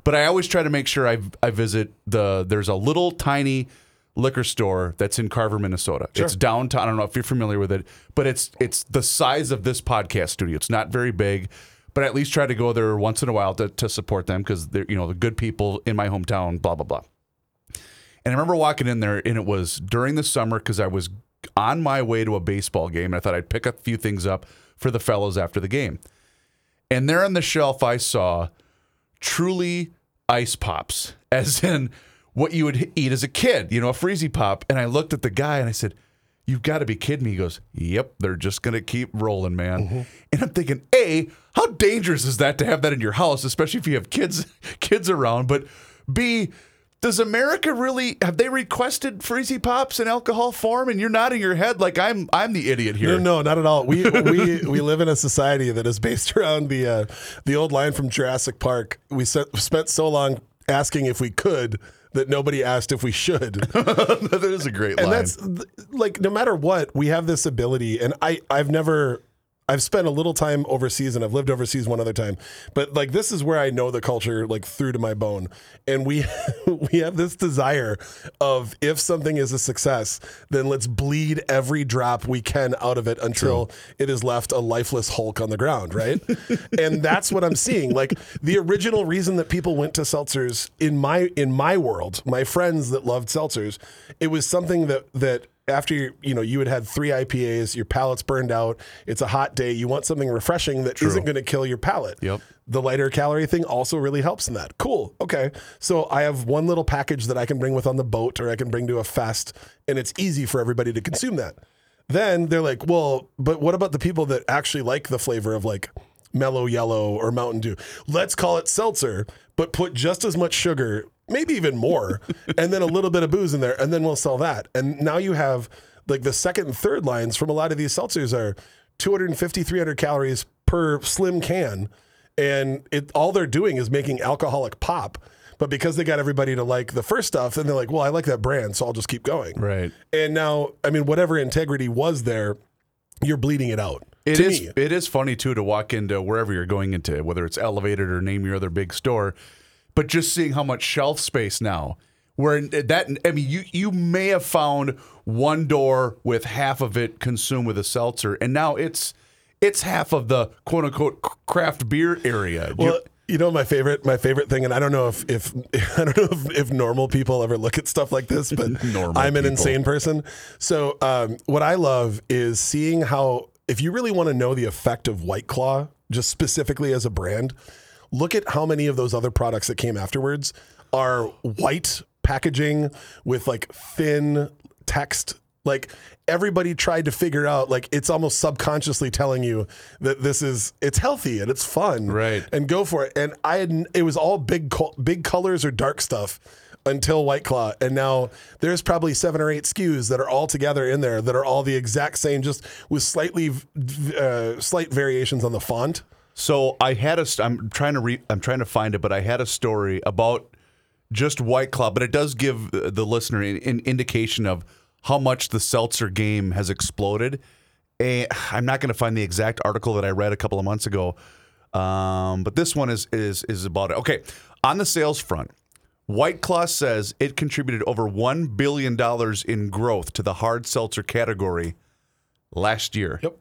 But I always try to make sure I I visit the. There's a little tiny liquor store that's in Carver, Minnesota. It's downtown. I don't know if you're familiar with it, but it's it's the size of this podcast studio. It's not very big, but I at least try to go there once in a while to, to support them because they're you know the good people in my hometown. Blah blah blah. And I remember walking in there, and it was during the summer because I was on my way to a baseball game, and I thought I'd pick a few things up for the fellows after the game. And there on the shelf, I saw truly ice pops, as in what you would eat as a kid, you know, a freezy pop. And I looked at the guy and I said, You've got to be kidding me. He goes, Yep, they're just going to keep rolling, man. Mm-hmm. And I'm thinking, A, how dangerous is that to have that in your house, especially if you have kids kids around? But B, does America really have they requested freezy pops in alcohol form? And you're nodding your head like I'm I'm the idiot here. No, no, not at all. We we we live in a society that is based around the uh, the old line from Jurassic Park. We se- spent so long asking if we could that nobody asked if we should. that is a great line. and that's like no matter what, we have this ability. And I I've never. I've spent a little time overseas and I've lived overseas one other time. But like this is where I know the culture like through to my bone. And we we have this desire of if something is a success, then let's bleed every drop we can out of it until it is left a lifeless hulk on the ground, right? and that's what I'm seeing. Like the original reason that people went to seltzers in my in my world, my friends that loved seltzers, it was something that that after you, you know you had had three IPAs, your palate's burned out. It's a hot day. You want something refreshing that not going to kill your palate. Yep. The lighter calorie thing also really helps in that. Cool. Okay. So I have one little package that I can bring with on the boat, or I can bring to a fest, and it's easy for everybody to consume that. Then they're like, well, but what about the people that actually like the flavor of like mellow yellow or Mountain Dew? Let's call it seltzer, but put just as much sugar, maybe even more, and then a little bit of booze in there, and then we'll sell that. And now you have like the second and third lines from a lot of these seltzers are 250, 300 calories per slim can. And it all they're doing is making alcoholic pop. But because they got everybody to like the first stuff, then they're like, well, I like that brand, so I'll just keep going. Right. And now, I mean, whatever integrity was there, you're bleeding it out. It is. me. It is funny too to walk into wherever you're going into, whether it's elevated or name your other big store, but just seeing how much shelf space now. Where that I mean, you you may have found one door with half of it consumed with a seltzer, and now it's it's half of the quote unquote craft beer area. You- Well, you know my favorite my favorite thing, and I don't know if if I don't know if, if normal people ever look at stuff like this, but I'm an people. insane person. So um, what I love is seeing how if you really want to know the effect of White Claw, just specifically as a brand, look at how many of those other products that came afterwards are white packaging with like thin text. Like everybody tried to figure out, like it's almost subconsciously telling you that this is it's healthy and it's fun, Right. And go for it. And I had it was all big big colors or dark stuff until White Claw, and now there's probably seven or eight SKUs that are all together in there that are all the exact same, just with slightly uh, slight variations on the font. So I had a. I'm trying to re. I'm trying to find it, but I had a story about just White Claw, but it does give the listener an, an indication of how much the seltzer game has exploded. And I'm not going to find the exact article that I read a couple of months ago, um, but this one is is is about it. Okay, on the sales front. White Claw says it contributed over $1 billion in growth to the hard seltzer category last year. Yep.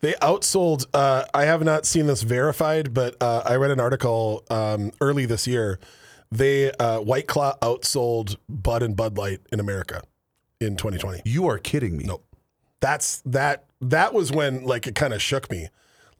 They outsold. Uh, I have not seen this verified, but uh, I read an article um, early this year. They uh, White Claw outsold Bud and Bud Light in America in 2020. You are kidding me. Nope. That's that. That was when like it kind of shook me.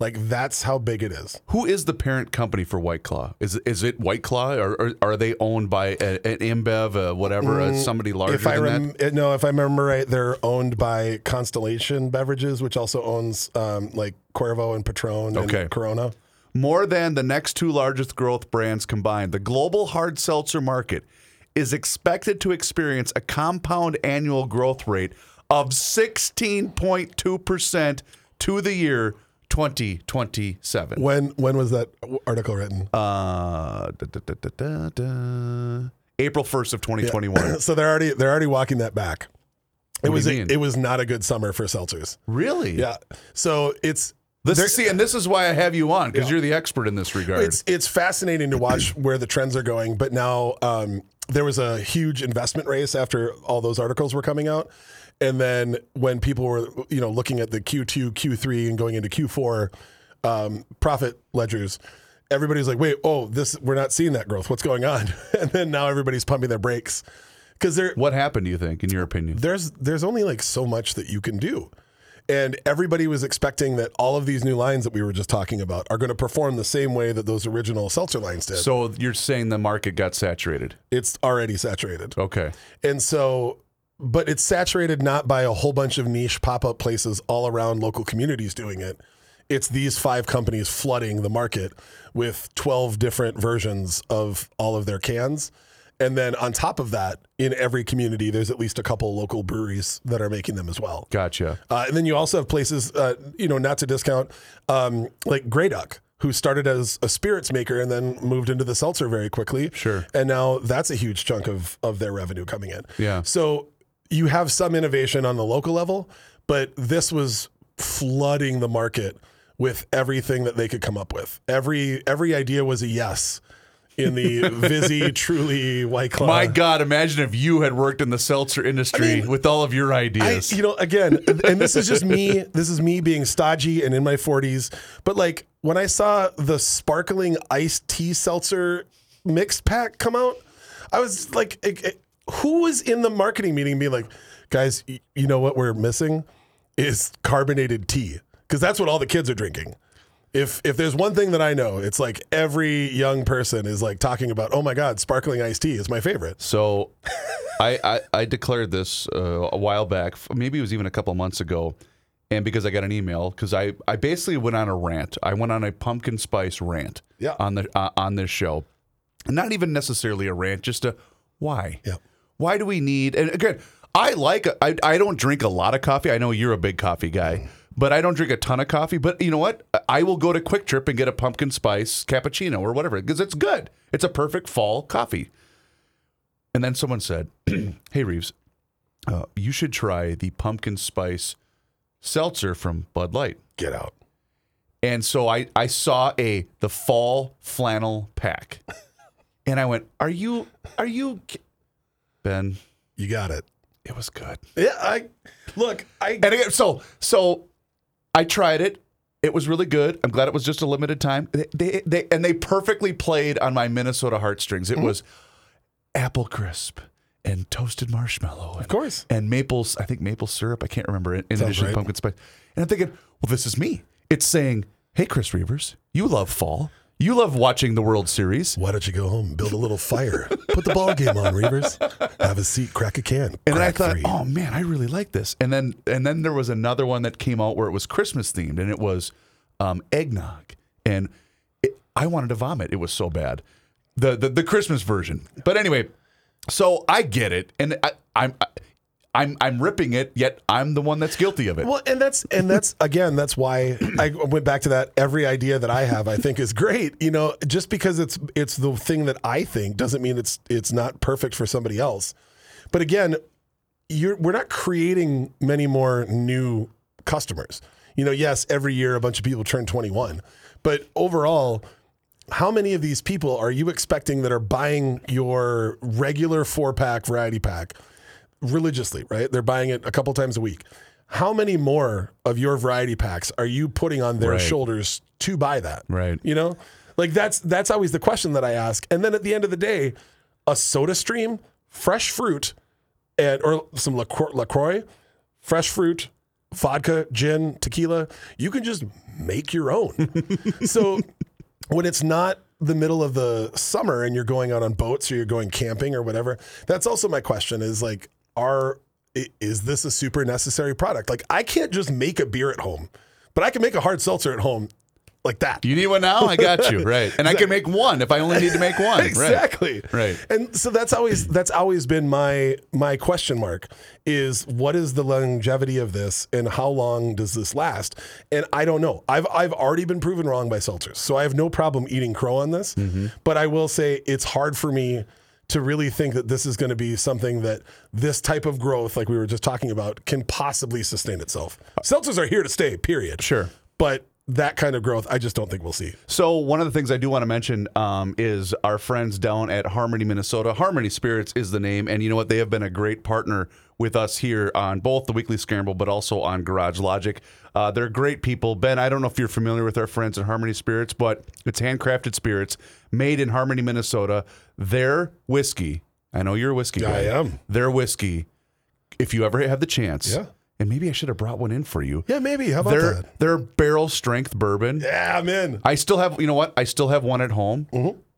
Like that's how big it is. Who is the parent company for White Claw? Is is it White Claw, or, or are they owned by a, an InBev, uh, whatever, uh, somebody larger if I than rem- that? uh, no, if I remember right, they're owned by Constellation Beverages, which also owns um, like Cuervo and Patron Okay. and Corona. More than the next two largest growth brands combined, the global hard seltzer market is expected to experience a compound annual growth rate of 16.2 percent to the year 2027. When when was that article written? Uh, da, da, da. April 1st of 2021. so they're already they're already walking that back. It was a, it was not a good summer for seltzers. Really? Yeah. So it's This see, and this is why I have you on because you're the expert in this regard. it's it's fascinating to watch where the trends are going. But now um, there was a huge investment race after all those articles were coming out, and then when people were you know looking at the Q2, Q3, and going into Q4 um, profit ledgers. Everybody's like, "Wait, oh, this we're not seeing that growth. What's going on?" And then now everybody's pumping their brakes because they're what happened, do you think, in your opinion? there's there's only like so much that you can do. And everybody was expecting that all of these new lines that we were just talking about are going to perform the same way that those original seltzer lines did. So you're saying the market got saturated? it's already saturated. Okay. And so but it's saturated not by a whole bunch of niche pop-up places all around local communities doing it. It's these five companies flooding the market with 12 different versions of all of their cans. And then on top of that, in every community, there's at least a couple local breweries that are making them as well. Gotcha. Uh, and then you also have places, uh, you know, not to discount, um, like Grey Duck, who started as a spirits maker and then moved into the seltzer very quickly. Sure. And now that's a huge chunk of of their revenue coming in. Yeah. So you have some innovation on the local level, but this was flooding the market with everything that they could come up with. Every every idea was a yes in the Vizzy Truly White Claw. My God, imagine if you had worked in the seltzer industry mean, with all of your I, ideas. you know, again, and this is just me. This is me being stodgy and in my 40s. But like when I saw the sparkling iced tea seltzer mixed pack come out, I was like, it- it- who was in the marketing meeting being like, guys, y- you know what we're missing is carbonated tea because that's what all the kids are drinking. If if there's one thing that I know, it's like every young person is like talking about, oh my god, sparkling iced tea is my favorite. So, I, I I declared this uh, a while back. Maybe it was even a couple months ago, and because I got an email, because I I basically went on a rant. I went on a pumpkin spice rant. Yeah. On the uh, on this show, not even necessarily a rant, just a why. Yeah. Why do we need? And again, I like. I I don't drink a lot of coffee. I know you're a big coffee guy. But I don't drink a ton of coffee. But you know what? I will go to Kwik Trip and get a pumpkin spice cappuccino or whatever because it's good. It's a perfect fall coffee. And then someone said, "Hey Reeves, uh, you should try the pumpkin spice seltzer from Bud Light." Get out. And so I I saw a the fall flannel pack, and I went, "Are you are you ki-" Ben?" You got it. It was good. Yeah, I look. I And again, so so I tried it. It was really good. I'm glad it was just a limited time. They, they, they and they perfectly played on my Minnesota heartstrings. It mm-hmm. was apple crisp and toasted marshmallow. Of course. And maples, I think maple syrup. I can't remember in, in addition right. to pumpkin spice. And I'm thinking, well, this is me. It's saying, hey, Chris Reavers, you love fall. You love watching the World Series. Why don't you go home, build a little fire, put the ball game on, Reavers, have a seat, crack a can, And then I thought, three. oh man, I really like this. And then and then there was another one that came out where it was Christmas themed, and it was um, eggnog, and it, I wanted to vomit. It was so bad, the, the the Christmas version. But anyway, so I get it, and I, I'm. I'm I'm ripping it, yet I'm the one that's guilty of it. Well, and that's and that's again, that's why I went back to that. Every idea that I have, I think is great. You know, just because it's it's the thing that I think doesn't mean it's it's not perfect for somebody else. But again, you're we're not creating many more new customers. You know, yes, every year a bunch of people turn 21, but overall, how many of these people are you expecting that are buying your regular four pack variety pack religiously, right? They're buying it a couple times a week. How many more of your variety packs are you putting on their Right. shoulders to buy that? Right. You know? Like that's that's always the question that I ask. And then at the end of the day, a soda stream, fresh fruit, and or some LaCroix, LaCroix fresh fruit, vodka, gin, tequila, you can just make your own. so when it's not the middle of the summer and you're going out on boats or you're going camping or whatever, that's also my question is like, are is this a super necessary product? Like I can't just make a beer at home, but I can make a hard seltzer at home like that. you need one now? I got you. Right. And I can make one if I only need to make one. Right. exactly Right. and so that's always that's always been my my question mark is what is the longevity of this and how long does this last and i don't know i've i've already been proven wrong by seltzers so i have no problem eating crow on this Mm-hmm. but i will say it's hard for me to really think that this is going to be something that this type of growth like we were just talking about can possibly sustain itself seltzers are here to stay period Sure. but that kind of growth i just don't think we'll see So one of the things I do want to mention um, is our friends down at Harmony, Minnesota. Harmony Spirits is the name, and you know what? They have been a great partner with us here on both the Weekly Scramble, but also on Garage Logic. Uh, they're great people. Ben, I don't know if you're familiar with our friends at Harmony Spirits, but it's handcrafted spirits made in Harmony, Minnesota. Their whiskey. I know you're a whiskey guy. I am. Their whiskey. If you ever have the chance, Yeah. and maybe I should have brought one in for you. yeah maybe how about Their that their barrel strength bourbon. yeah i'm in I still have, you know what? I still have one at home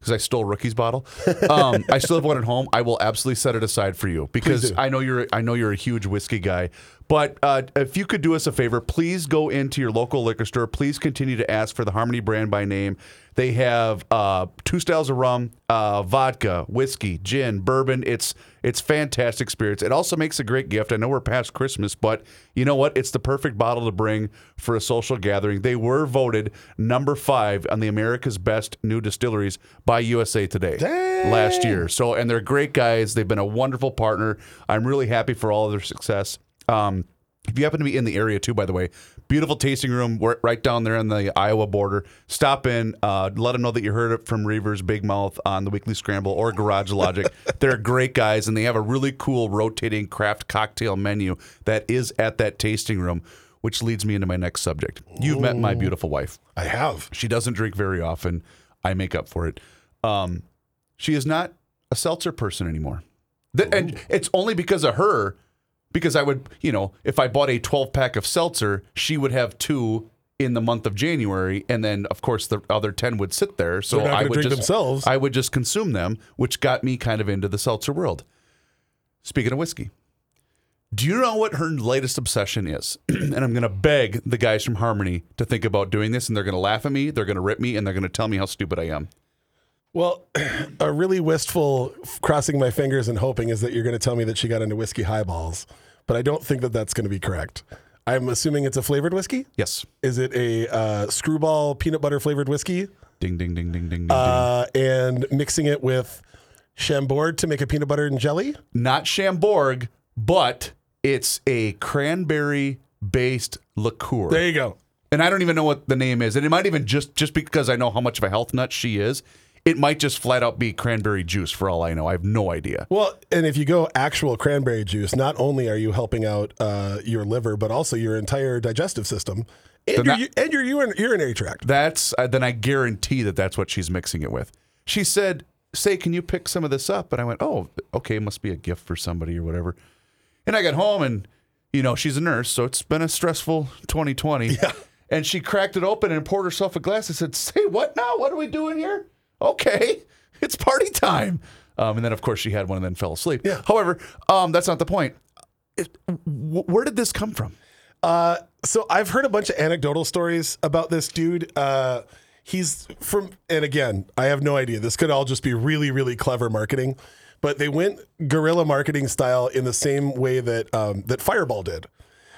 because. I stole Rookie's bottle. Um, I still have one at home. I will absolutely set it aside for you because. I know you're, I know you're a huge whiskey guy. But uh, if you could do us a favor, please go into your local liquor store. Please continue to ask for the Harmony brand by name. They have uh, two styles of rum, uh, vodka, whiskey, gin, bourbon. It's it's fantastic spirits. It also makes a great gift. I know we're past Christmas, but you know what? It's the perfect bottle to bring for a social gathering. They were voted number five on the America's Best New Distilleries by USA Today last year. So, and they're great guys. They've been a wonderful partner. I'm really happy for all of their success. Um, if you happen to be in the area too, by the way, beautiful tasting room right down there on the Iowa border. Stop in, uh, let them know that you heard it from Reavers Big Mouth on the Weekly Scramble or Garage Logic. They're great guys, and they have a really cool rotating craft cocktail menu that is at that tasting room. Which leads me into my next subject. You've met my beautiful wife. i have She doesn't drink very often. I make up for it. Um, she is not a seltzer person anymore. Th- and it's only because of her, because I would, you know, if I bought a 12 pack of seltzer, she would have two in the month of January. And then, of course, the other 10 would sit there. So They're not I gonna would drink just, themselves. I would just consume them, which got me kind of into the seltzer world. Speaking of whiskey, do you know what her latest obsession is? and I'm going to beg the guys from Harmony to think about doing this, and they're going to laugh at me, they're going to rip me, and they're going to tell me how stupid I am. Well, a really wistful crossing my fingers and hoping is that you're going to tell me that she got into whiskey highballs, but I don't think that that's going to be correct. I'm assuming it's a flavored whiskey. Yes. Is it a uh, screwball peanut butter flavored whiskey Ding, ding, ding, ding, ding, ding, ding. uh, and mixing it with Chambord to make a peanut butter and jelly? Not Chambord, but it's a cranberry based liqueur. There you go. and I don't even know what the name is. And it might even just just because I know how much of a health nut she is, it might just flat out be cranberry juice for all I know. I have no idea. Well, and if you go actual cranberry juice, not only are you helping out uh, your liver, but also your entire digestive system and your, and your urin- urinary tract. That's uh, then I guarantee that that's what she's mixing it with. She said, "Say, can you pick some of this up?" And I went, "Oh, okay, must be a gift for somebody or whatever." And I got home and you know, she's a nurse, so it's been a stressful 2020. Yeah. And she cracked it open and poured herself a glass. I said, "Say what now? What are we doing here? Okay, it's party time." Um, and then, of course, she had one and then fell asleep. Yeah. However, um, that's not the point. Wh- where did this come from? Uh, so I've heard a bunch of anecdotal stories about this dude. Uh, he's from, and again, I have no idea. This could all just be really, really clever marketing, but they went guerrilla marketing style in the same way that um, that Fireball did.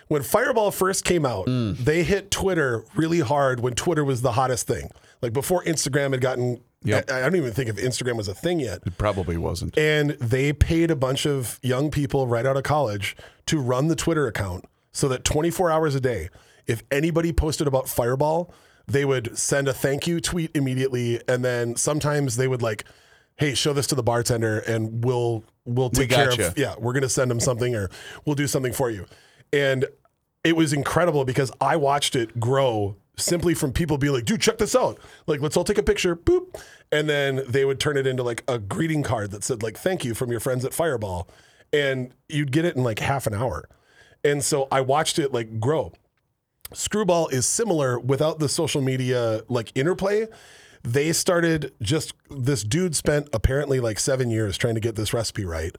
When Fireball first came out, they hit Twitter really hard when Twitter was the hottest thing. Like before Instagram had gotten, Yep. I, I don't even think if Instagram was a thing yet. It probably wasn't. And they paid a bunch of young people right out of college to run the Twitter account so that 24 hours a day, if anybody posted about Fireball, they would send a thank you tweet immediately. And then sometimes they would like, hey, show this to the bartender and we'll we'll take care gotcha. of yeah, we're gonna send them something or we'll do something for you. And it was incredible because I watched it grow simply from people being like, dude, check this out. Like, let's all take a picture, boop. And then they would turn it into like a greeting card that said, like, thank you from your friends at Fireball. And you'd get it in like half an hour. And so I watched it like grow. Screwball is similar without the social media like interplay. They started just this dude spent apparently like seven years trying to get this recipe right.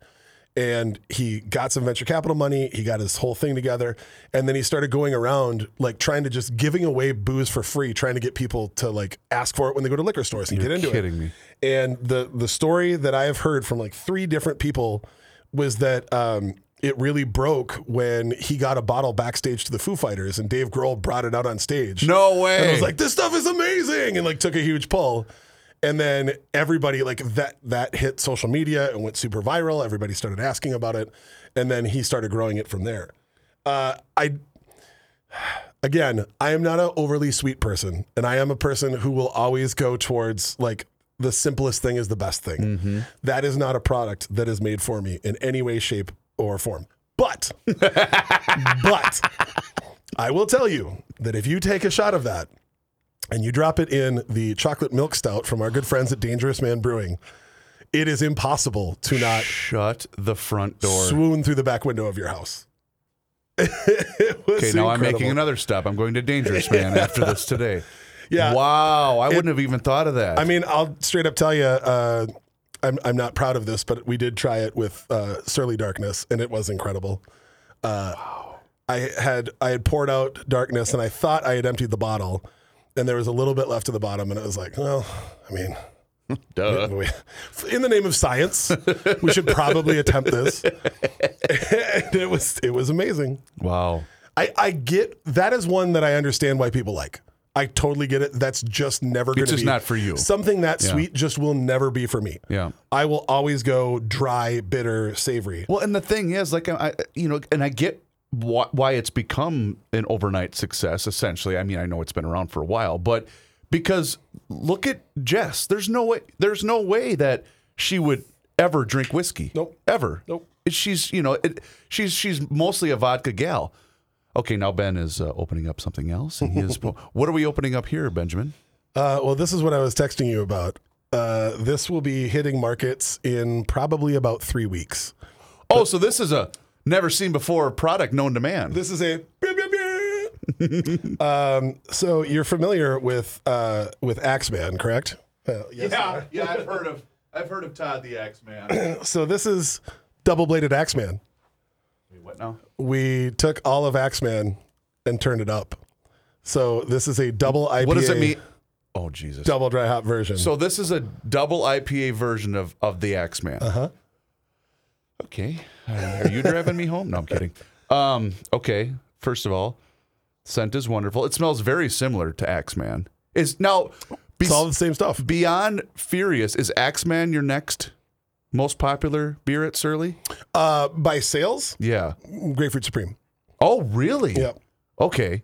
And he got some venture capital money. He got his whole thing together. And then he started going around like trying to just giving away booze for free, trying to get people to like ask for it when they go to liquor stores and You're get into kidding it. me. And the the story that I have heard from like three different people was that um, it really broke when he got a bottle backstage to the Foo Fighters, and Dave Grohl brought it out on stage. No way. And was like, "This stuff is amazing," and like took a huge pull. And then everybody like that that hit social media and went super viral. Everybody started asking about it, and then he started growing it from there. Uh, I again, I am not an overly sweet person, and I am a person who will always go towards like the simplest thing is the best thing. That is not a product that is made for me in any way, shape, or form. But, but I will tell you that if you take a shot of that and you drop it in the chocolate milk stout from our good friends at Dangerous Man Brewing, it is impossible to not Shut the front door. swoon through the back window of your house. It Okay, now I'm making another stop. I'm going to Dangerous Man after this today. Yeah. Wow. I wouldn't have even thought of that. I mean, I'll straight up tell you, uh, I'm I'm not proud of this, but we did try it with uh, Surly Darkness, and it was incredible. Uh, I had I had poured out Darkness, and I thought I had emptied the bottle, and there was a little bit left to the bottom, and it was like, well, I mean, Duh. we- in the name of science, we should probably attempt this. and it was it was amazing. Wow. I, I get that is one that I understand why people like. I totally get it. That's just never going to just be not for you. Something that sweet just will never be for me. Yeah. I will always go dry, bitter, savory. Well, and the thing is, like, I, you know, and I get why, why it's become an overnight success. Essentially, I mean, I know it's been around for a while, but because look at Jess. There's no way. There's no way that she would ever drink whiskey. Nope. Ever. Nope. She's, you know, it, she's she's mostly a vodka gal. Okay, now Ben is uh, opening up something else. He is, what are we opening up here, Benjamin? Uh, well, this is what I was texting you about. Uh, this will be hitting markets in probably about three weeks. Oh, so this is a never seen before product known to man. This is a. um, so you're familiar with uh, with Axeman, correct? Uh, yes. Yeah, yeah, I've heard of I've heard of Todd the Axe Man. So this is double bladed Axeman. Wait, what now? we took all of Axeman and turned it up. So this is a double IPA. What does it mean? Oh Jesus! Double dry hop version. So this is a double IPA version of of the Axeman. Uh Uh-huh. huh. Okay. Are you driving me home? No, I'm kidding. Um. Okay. First of all, scent is wonderful. It smells very similar to Axeman. Is now be, it's all the same stuff. beyond Furious. Is Axeman your next most popular beer at Surly? Uh, by sales, Yeah. Grapefruit Supreme. Oh, really? Yep. Okay.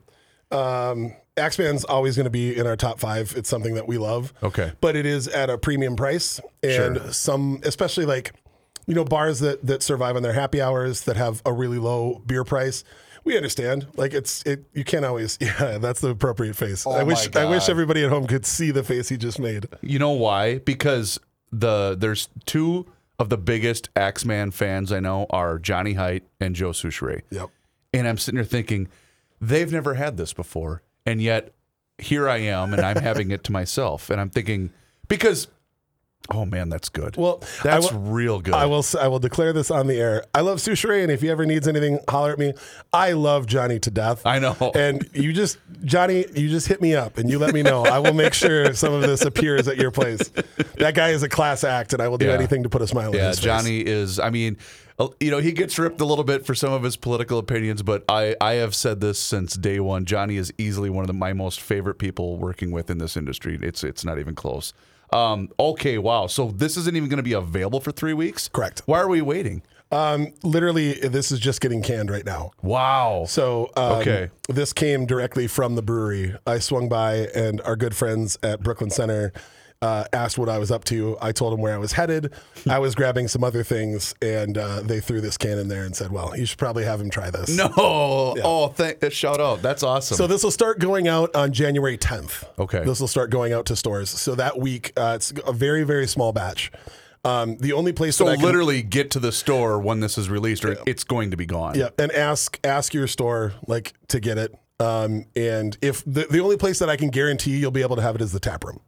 Um, Axeman's always going to be in our top five. It's something that we love. Okay. But it is at a premium price, and Sure. some, especially like, you know, bars that that survive on their happy hours that have a really low beer price. We understand. Like it's it. You can't always. Yeah, that's the appropriate face. I my wish. I wish everybody at home could see the face he just made. You know why? Because the there's two of the biggest Axeman fans I know are Johnny Height and Joe Soucheray. Yep. And I'm sitting there thinking, they've never had this before. and yet here I am, and I'm having it to myself, and I'm thinking because. Oh man, that's good. Well, that's will- real good. I will. I will declare this on the air. I love Soucheray, and if he ever needs anything, holler at me. I love Johnny to death. I know. And you just, Johnny, you just hit me up, and you let me know. I will make sure some of this appears at your place. That guy is a class act, and I will do Yeah. anything to put a smile on Yeah, his face. Johnny is. I mean, uh, you know, he gets ripped a little bit for some of his political opinions, but I, I have said this since day one. Johnny is easily one of the, my most favorite people working with in this industry. It's it's not even close. Um, okay, wow. So this isn't even going to be available for three weeks. Correct. Why are we waiting? Um, literally, this is just getting canned right now. Wow. So um, Okay. this came directly from the brewery. I swung by, and our good friends at Brooklyn Center uh, asked what I was up to. I told him where I was headed. I was grabbing some other things, and uh, they threw this can in there and said, "Well, you should probably have him try this." no. Oh, thank, shout out. That's awesome. So this will start going out on January 10th. Okay. This will start going out to stores. So that week, uh, it's a very very small batch. Um, the only place so that I can, literally get to the store when this is released, or it's going to be gone. Yeah, and ask ask your store like to get it. Um, and if the, the only place that I can guarantee you'll be able to have it is the tap room.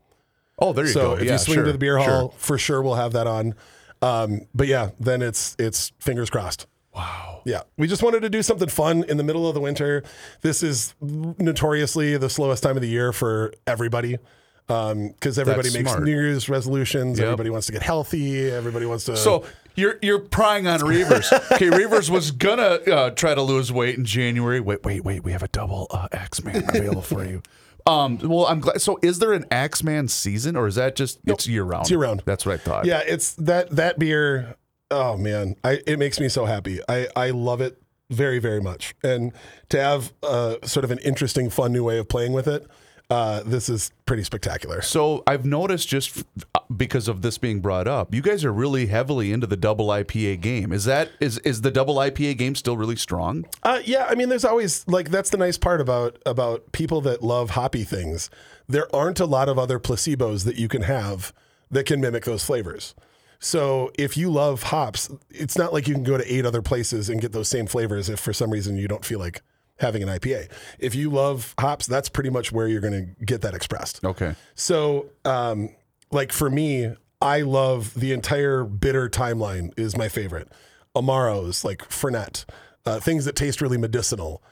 Oh, there you So go. if yeah, you swing sure, to the beer sure. hall, for sure we'll have that on. Um, but yeah, then it's it's fingers crossed. Wow. Yeah, we just wanted to do something fun in the middle of the winter. This is notoriously the slowest time of the year for everybody because everybody That's makes smart. New Year's resolutions. Yep. Everybody wants to get healthy. Everybody wants to. So you're you're prying on Reavers. okay, Reavers was gonna uh, try to lose weight in January. Wait, wait, wait. We have a double uh, Axeman available for you. Um, well, I'm glad. So, is there an Axeman season, or is that just it's year round? It's year round. That's what I thought. Yeah, it's that that beer. Oh man, I it makes me so happy. I I love it very very much, and to have uh, sort of an interesting, fun new way of playing with it. Uh, this is pretty spectacular. So I've noticed just f- because of this being brought up, you guys are really heavily into the double IPA game. Is that is is the double IPA game still really strong? Uh, yeah, I mean, there's always like that's the nice part about about people that love hoppy things. There aren't a lot of other placebos that you can have that can mimic those flavors. So if you love hops, it's not like you can go to eight other places and get those same flavors if for some reason you don't feel like having an IPA. If you love hops, that's pretty much where you're going to get that expressed. Okay. So, um, like for me, I love the entire bitter timeline is my favorite. Amaros, like Fernet, uh, things that taste really medicinal.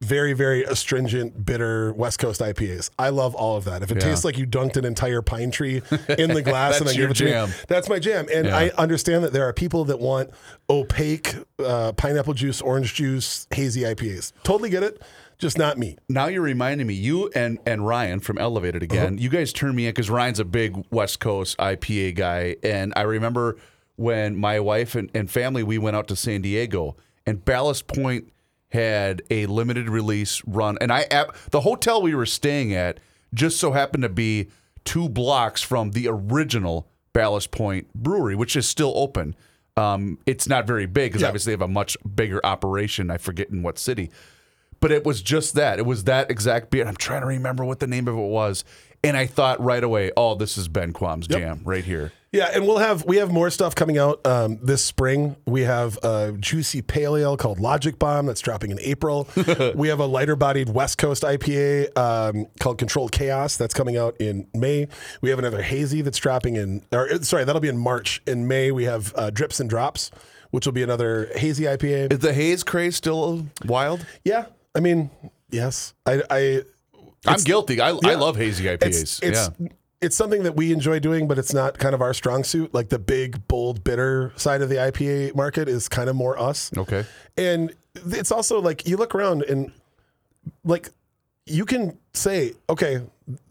Very, very astringent, bitter West Coast IPAs. I love all of that. If it Yeah. tastes like you dunked an entire pine tree in the glass and then gave it to jam. me, that's my jam. And Yeah. I understand that there are people that want opaque uh, pineapple juice, orange juice, hazy IPAs. Totally get it. Just not me. Now you're reminding me, you and and Ryan from Elevated again. Uh-huh. You guys turned me in because Ryan's a big West Coast IPA guy, and I remember when my wife and, and family we went out to San Diego, and Ballast Point had a limited release run, and I ap- the hotel we were staying at just so happened to be two blocks from the original Ballast Point Brewery, which is still open. Um, it's not very big because Yeah. obviously they have a much bigger operation. I forget in what city but it was just that. It was that exact beer. I'm trying to remember what the name of it was. And I thought right away, oh, this is Ben Quam's jam right here. Yeah, and we'll have we have more stuff coming out um, this spring. We have a juicy pale ale called Logic Bomb that's dropping in April. we have a lighter bodied West Coast IPA um, called Controlled Chaos that's coming out in May. We have another hazy that's dropping in, or uh, sorry, that'll be in March. In May, we have uh, Drips and Drops, which will be another hazy IPA. Is the haze craze still wild? yeah, I mean, yes, I, I I'm guilty. I, I love hazy IPAs. it's it's yeah. it's something that we enjoy doing, but it's not kind of our strong suit. Like the big, bold, bitter side of the IPA market is kind of more us. Okay. And it's also like you look around and like you can say, okay,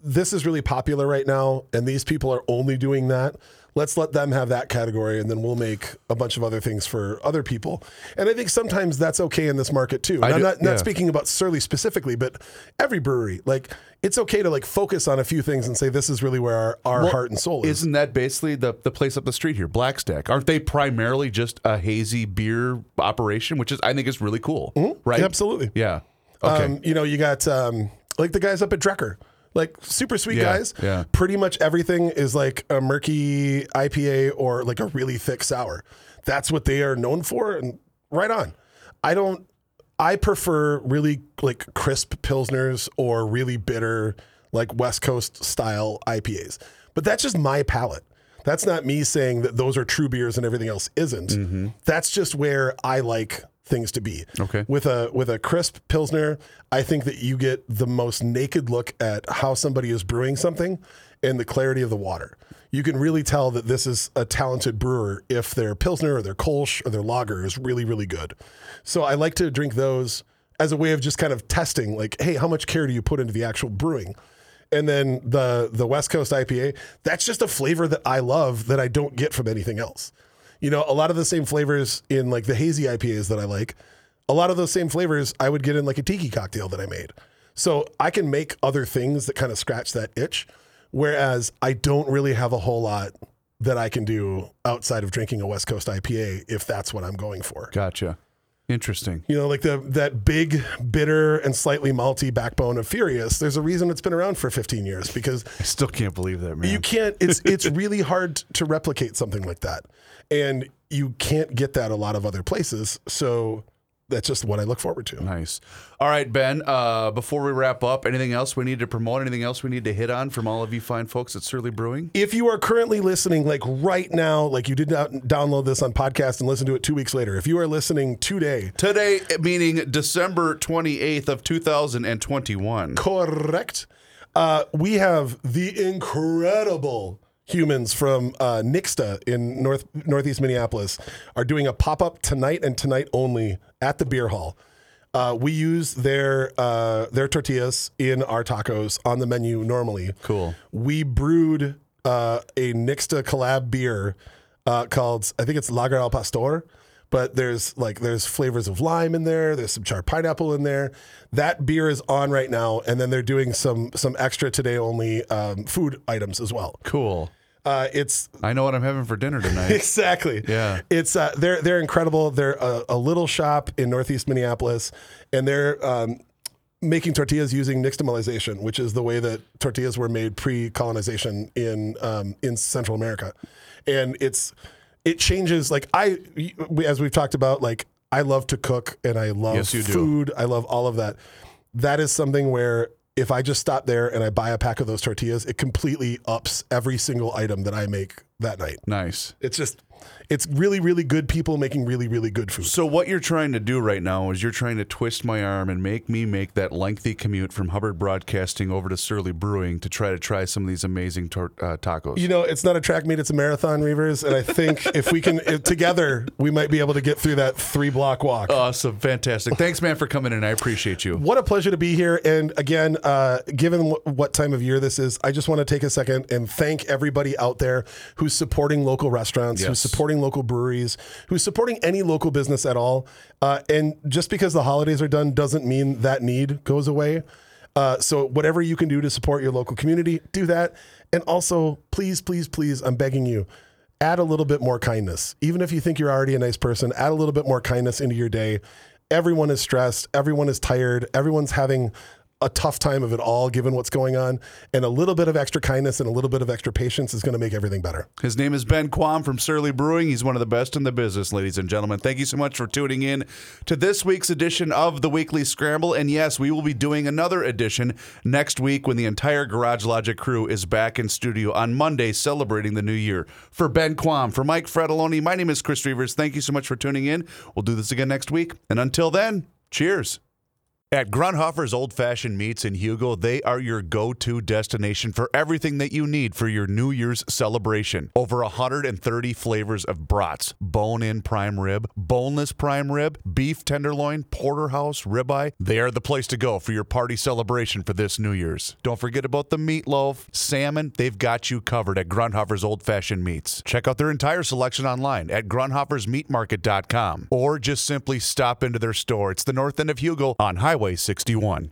this is really popular right now, and these people are only doing that. Let's let them have that category, and then we'll make a bunch of other things for other people. And I think sometimes that's okay in this market too. I'm do- not not speaking about Surly specifically, but every brewery, like it's okay to like focus on a few things and say this is really where our, our Well, heart and soul is. Isn't that basically the, the place up the street here, Blackstack? Aren't they primarily just a hazy beer operation, which is I think is really cool, mm-hmm. right? Absolutely. Yeah. Okay. Um, you know, you got um, like the guys up at Drekker, like super sweet Yeah, guys. yeah. Pretty much everything is like a murky IPA or like a really thick sour. That's what they are known for, and right on. I don't. I prefer really like crisp pilsners or really bitter like West Coast style IPAs. But that's just my palate. That's not me saying that those are true beers and everything else isn't. That's just where I like things to be. Okay. With a with a crisp pilsner, I think that you get the most naked look at how somebody is brewing something and the clarity of the water. You can really tell that this is a talented brewer if their pilsner or their kolsch or their lager is really really good. So I like to drink those as a way of just kind of testing like hey, how much care do you put into the actual brewing? And then the the West Coast IPA, that's just a flavor that I love that I don't get from anything else. You know, a lot of the same flavors in like the hazy IPAs that I like, a lot of those same flavors I would get in like a tiki cocktail that I made. So I can make other things that kind of scratch that itch, whereas I don't really have a whole lot that I can do outside of drinking a West Coast IPA if that's what I'm going for. Gotcha. Interesting. You know, like the that big, bitter and slightly malty backbone of Furious. There's a reason it's been around for 15 years because I still can't believe that, man. you can't. It's it's really hard to replicate something like that, and you can't get that a lot of other places. So that's just what I look forward to. Nice. All right, Ben. Uh, before we wrap up, anything else we need to promote? Anything else we need to hit on from all of you fine folks at Surly Brewing? If you are currently listening, like right now, like you did not download this on podcast and listen to it two weeks later, if you are listening today, Today, meaning December 28th of 2021. correct, uh, we have the incredible humans from uh, Nixta in North Northeast Minneapolis are doing a pop up tonight and tonight only at the beer hall. Uh, we use their uh, their tortillas in our tacos on the menu normally. Cool. We brewed uh, a Nixta collab beer uh, called I think it's Lager al Pastor, but there's like there's flavors of lime in there. There's some charred pineapple in there. That beer is on right now, and then they're doing some some extra today only um, food items as well. Cool. Uh, it's I know what I'm having for dinner tonight. exactly. Yeah. It's uh, they're they're incredible. They're a, a little shop in Northeast Minneapolis, and they're um, making tortillas using nixtamalization, which is the way that tortillas were made pre-colonization in um, in Central America, and it's it changes. Like I, as we've talked about, like I love to cook and I love Yes, you do. food. I love all of that. That is something where if I just stop there and I buy a pack of those tortillas, it completely ups every single item that I make that night. nice. It's just, it's really, really good people making really, really good food. So what you're trying to do right now is you're trying to twist my arm and make me make that lengthy commute from Hubbard Broadcasting over to Surly Brewing to try to try some of these amazing tor- uh, tacos. You know, it's not a track meet; it's a marathon, Reavers. And I think if we can if, together, we might be able to get through that three block walk. awesome, fantastic. Thanks, man, for coming in. I appreciate you. What a pleasure to be here. And again, uh, given wh- what time of year this is, I just want to take a second and thank everybody out there who's supporting local restaurants, who's Yes. Supporting local breweries, who's supporting any local business at all. Uh, and just because the holidays are done doesn't mean that need goes away. Uh, so whatever you can do to support your local community, do that. And also, please, please, please, I'm begging you, add a little bit more kindness. Even if you think you're already a nice person, add a little bit more kindness into your day. Everyone is stressed. Everyone is tired. Everyone's having a tough time of it all, given what's going on. And a little bit of extra kindness and a little bit of extra patience is going to make everything better. His name is Ben Quam from Surly Brewing. He's one of the best in the business, ladies and gentlemen. Thank you so much for tuning in to this week's edition of the Weekly Scramble. And yes, we will be doing another edition next week when the entire Garage Logic crew is back in studio on Monday celebrating the new year. For Ben Quam, for Mike Fratelloni, my name is Chris Reavers. Thank you so much for tuning in. We'll do this again next week. And until then, cheers. At Grundhofer's Old Fashioned Meats in Hugo, they are your go to destination for everything that you need for your New Year's celebration. Over 130 flavors of brats bone in prime rib, boneless prime rib, beef tenderloin, porterhouse, ribeye. They are the place to go for your party celebration for this New Year's. Don't forget about the meatloaf, salmon. They've got you covered at Grundhofer's Old Fashioned Meats. Check out their entire selection online at grundhofersmeatmarket.com or just simply stop into their store. It's the north end of Hugo on Highway 61.